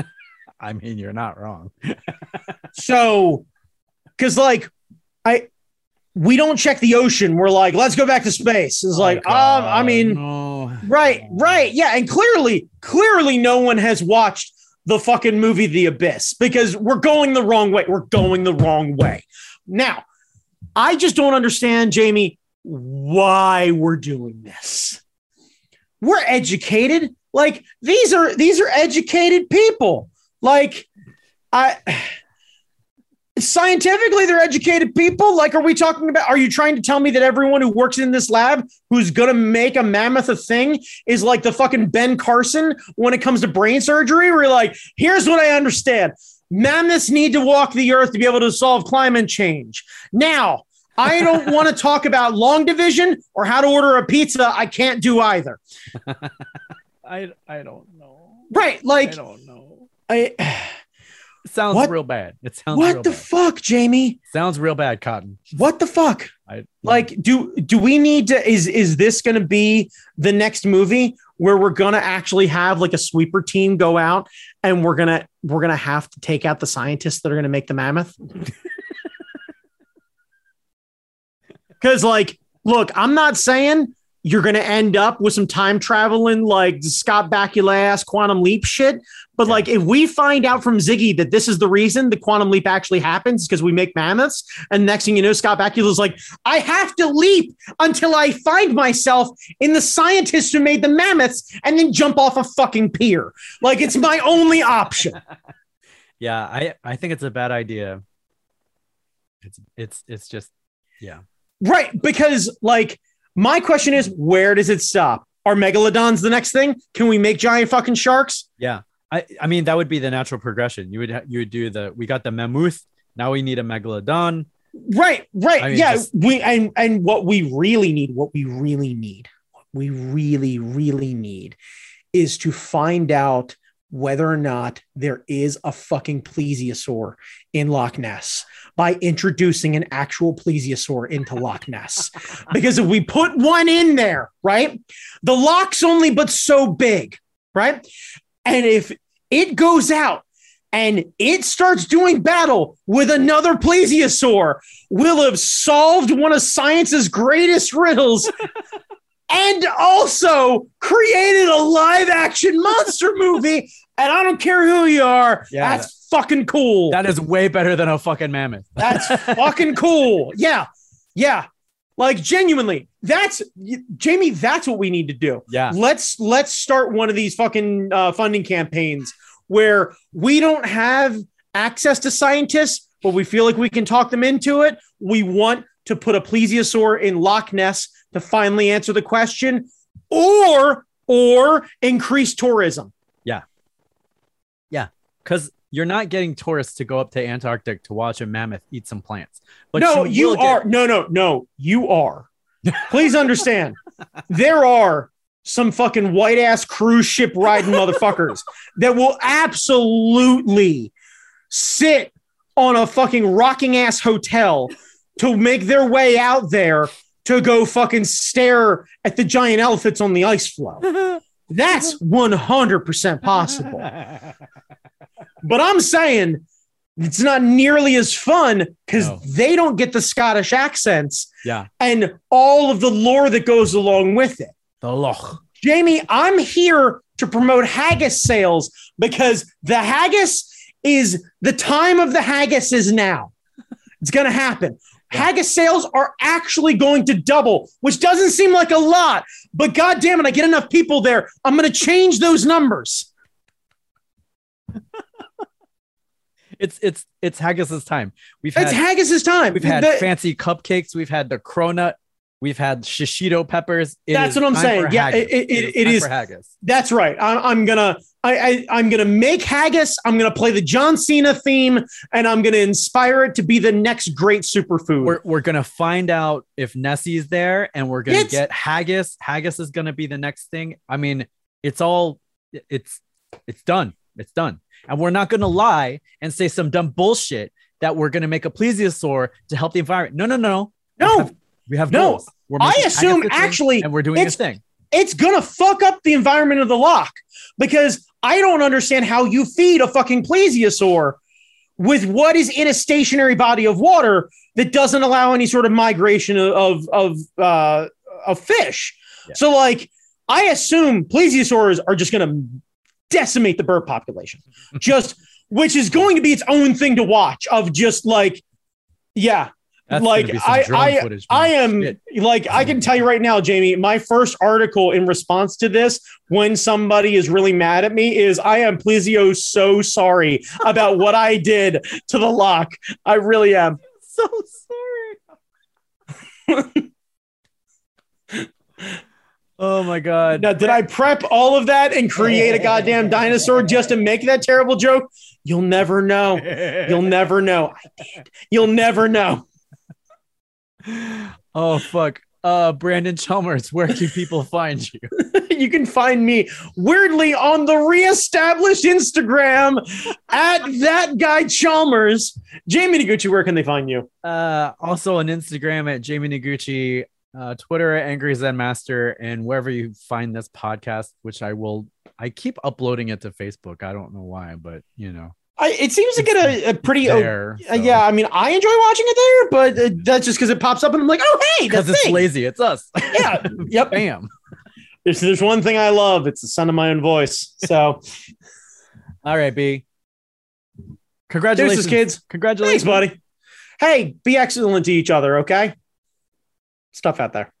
I mean, you're not wrong. So, because like, I we don't check the ocean. We're like, let's go back to space. It's like, Oh, um, I mean, no. right, right, yeah, and clearly, clearly, no one has watched the fucking movie The Abyss because we're going the wrong way. We're going the wrong way. Now, I just don't understand, Jamie, why we're doing this. We're educated. Like these are these are educated people. Like I scientifically they're educated people. Like are we talking about are you trying to tell me that everyone who works in this lab who's going to make a mammoth a thing is like the fucking Ben Carson when it comes to brain surgery? We're like, here's what I understand. Mammoths need to walk the earth to be able to solve climate change. Now, I don't want to talk about long division or how to order a pizza. I can't do either. I I don't know. Right. Like, I don't know. I, It sounds What? real bad. It sounds real what the bad. fuck, Jamie? sounds real bad, Cotton. What the fuck? I Like, do do we need to? Is is this going to be the next movie where we're going to actually have like a sweeper team go out and we're gonna we're gonna have to take out the scientists that are going to make the mammoth? Because like, look, I'm not saying you're going to end up with some time traveling like Scott Bakula ass quantum leap shit. But Yeah. like, if we find out from Ziggy that this is the reason the quantum leap actually happens because we make mammoths, and next thing you know, Scott Bakula's like, I have to leap until I find myself in the scientists who made the mammoths and then jump off a fucking pier. Like, it's my only option. yeah, I I think it's a bad idea. It's it's it's just yeah. Right. Because, like, my question is, where does it stop? Are megalodons the next thing? Can we make giant fucking sharks? Yeah. I, I mean that would be the natural progression. You would you would do the we got the mammoth. Now we need a megalodon. Right, right. I mean, yeah. just- we and and what we really need, what we really need, what we really, really need is to find out whether or not there is a fucking plesiosaur in Loch Ness by introducing an actual plesiosaur into Loch Ness. because if we put one in there, right, the lock's only but so big, right? And if it goes out and it starts doing battle with another plesiosaur, we'll have solved one of science's greatest riddles and also created a live action monster movie. And I don't care who you are, Yeah. that's fucking cool. That is way better than a fucking mammoth. That's fucking cool. Yeah. Yeah. Like genuinely, that's Jamie. That's what we need to do. Yeah. Let's let's start one of these fucking uh, funding campaigns where we don't have access to scientists, but we feel like we can talk them into it. We want to put a plesiosaur in Loch Ness to finally answer the question, or or increase tourism. Yeah. Yeah. Because you're not getting tourists to go up to Antarctic to watch a mammoth eat some plants. But no, you, get- are. No, no, no, you are. Please understand. there are some fucking white ass cruise ship riding motherfuckers that will absolutely sit on a fucking rocking ass hotel to make their way out there to go fucking stare at the giant elephants on the ice floe. That's 100% possible. But I'm saying it's not nearly as fun because No. they don't get the Scottish accents Yeah. and all of the lore that goes along with it. The Loch. Jamie, I'm here to promote haggis sales because the haggis is the time of the haggis is now. It's going to happen. Haggis sales are actually going to double, which doesn't seem like a lot, but god damn it, I get enough people there. I'm going to change those numbers. It's it's it's Haggis's time. We've It's had haggis's time. we've had The- fancy cupcakes. We've had the cronut. We've had shishito peppers. It That's what I'm saying. Yeah, haggis. it- it- it- it is- haggis. That's right. I'm, I'm gonna I, I I'm gonna make haggis. I'm gonna play the John Cena theme, and I'm gonna inspire it to be the next great superfood. We're we're gonna find out if Nessie's there, and we're gonna It's- get haggis. Haggis is gonna be the next thing. I mean, it's all it's it's done. It's done. And we're not gonna lie and say some dumb bullshit that we're gonna make a plesiosaur to help the environment. No, no, no. no, We have No, goals. We're I assume haggis a thing, actually and we're doing it's- thing. it's gonna fuck up the environment of the Loch because I don't understand how you feed a fucking plesiosaur with what is in a stationary body of water that doesn't allow any sort of migration of of of, uh, of fish. Yeah. So like I assume plesiosaurs are just gonna decimate the bird population, just which is going to be its own thing to watch. Of just like, yeah, That's like, gonna be some I- footage. I am Shit. like I can tell you right now, Jamie. My first article in response to this, when somebody is really mad at me, is I am Plizio so sorry about what I did to the Loch. I really am. so sorry. oh my god. Now, did I prep all of that and create a goddamn dinosaur just to make that terrible joke? You'll never know. You'll never know. I did. You'll never know. oh fuck. Uh Brandon Chalmers, where can people find you? you can find me weirdly on the reestablished Instagram at that guy Chalmers. Jamie Noguchi, where can they find you? Uh also on Instagram at Jamie Noguchi, uh Twitter at Angry Zen Master, and wherever you find this podcast, which I will I keep uploading it to Facebook. I don't know why, but you know, I, it seems to get a, a pretty there. uh, yeah. I mean, I enjoy watching it there, but uh, that's just because it pops up and I'm like, oh hey, because that's it's lazy. It's us. Yeah, yep. Bam. There's, there's one thing I love. It's the sound of my own voice. So, All right, B. Congratulations, deuces, kids. Congratulations, Thanks, buddy. Hey, be excellent to each other. Okay. Stuff out there.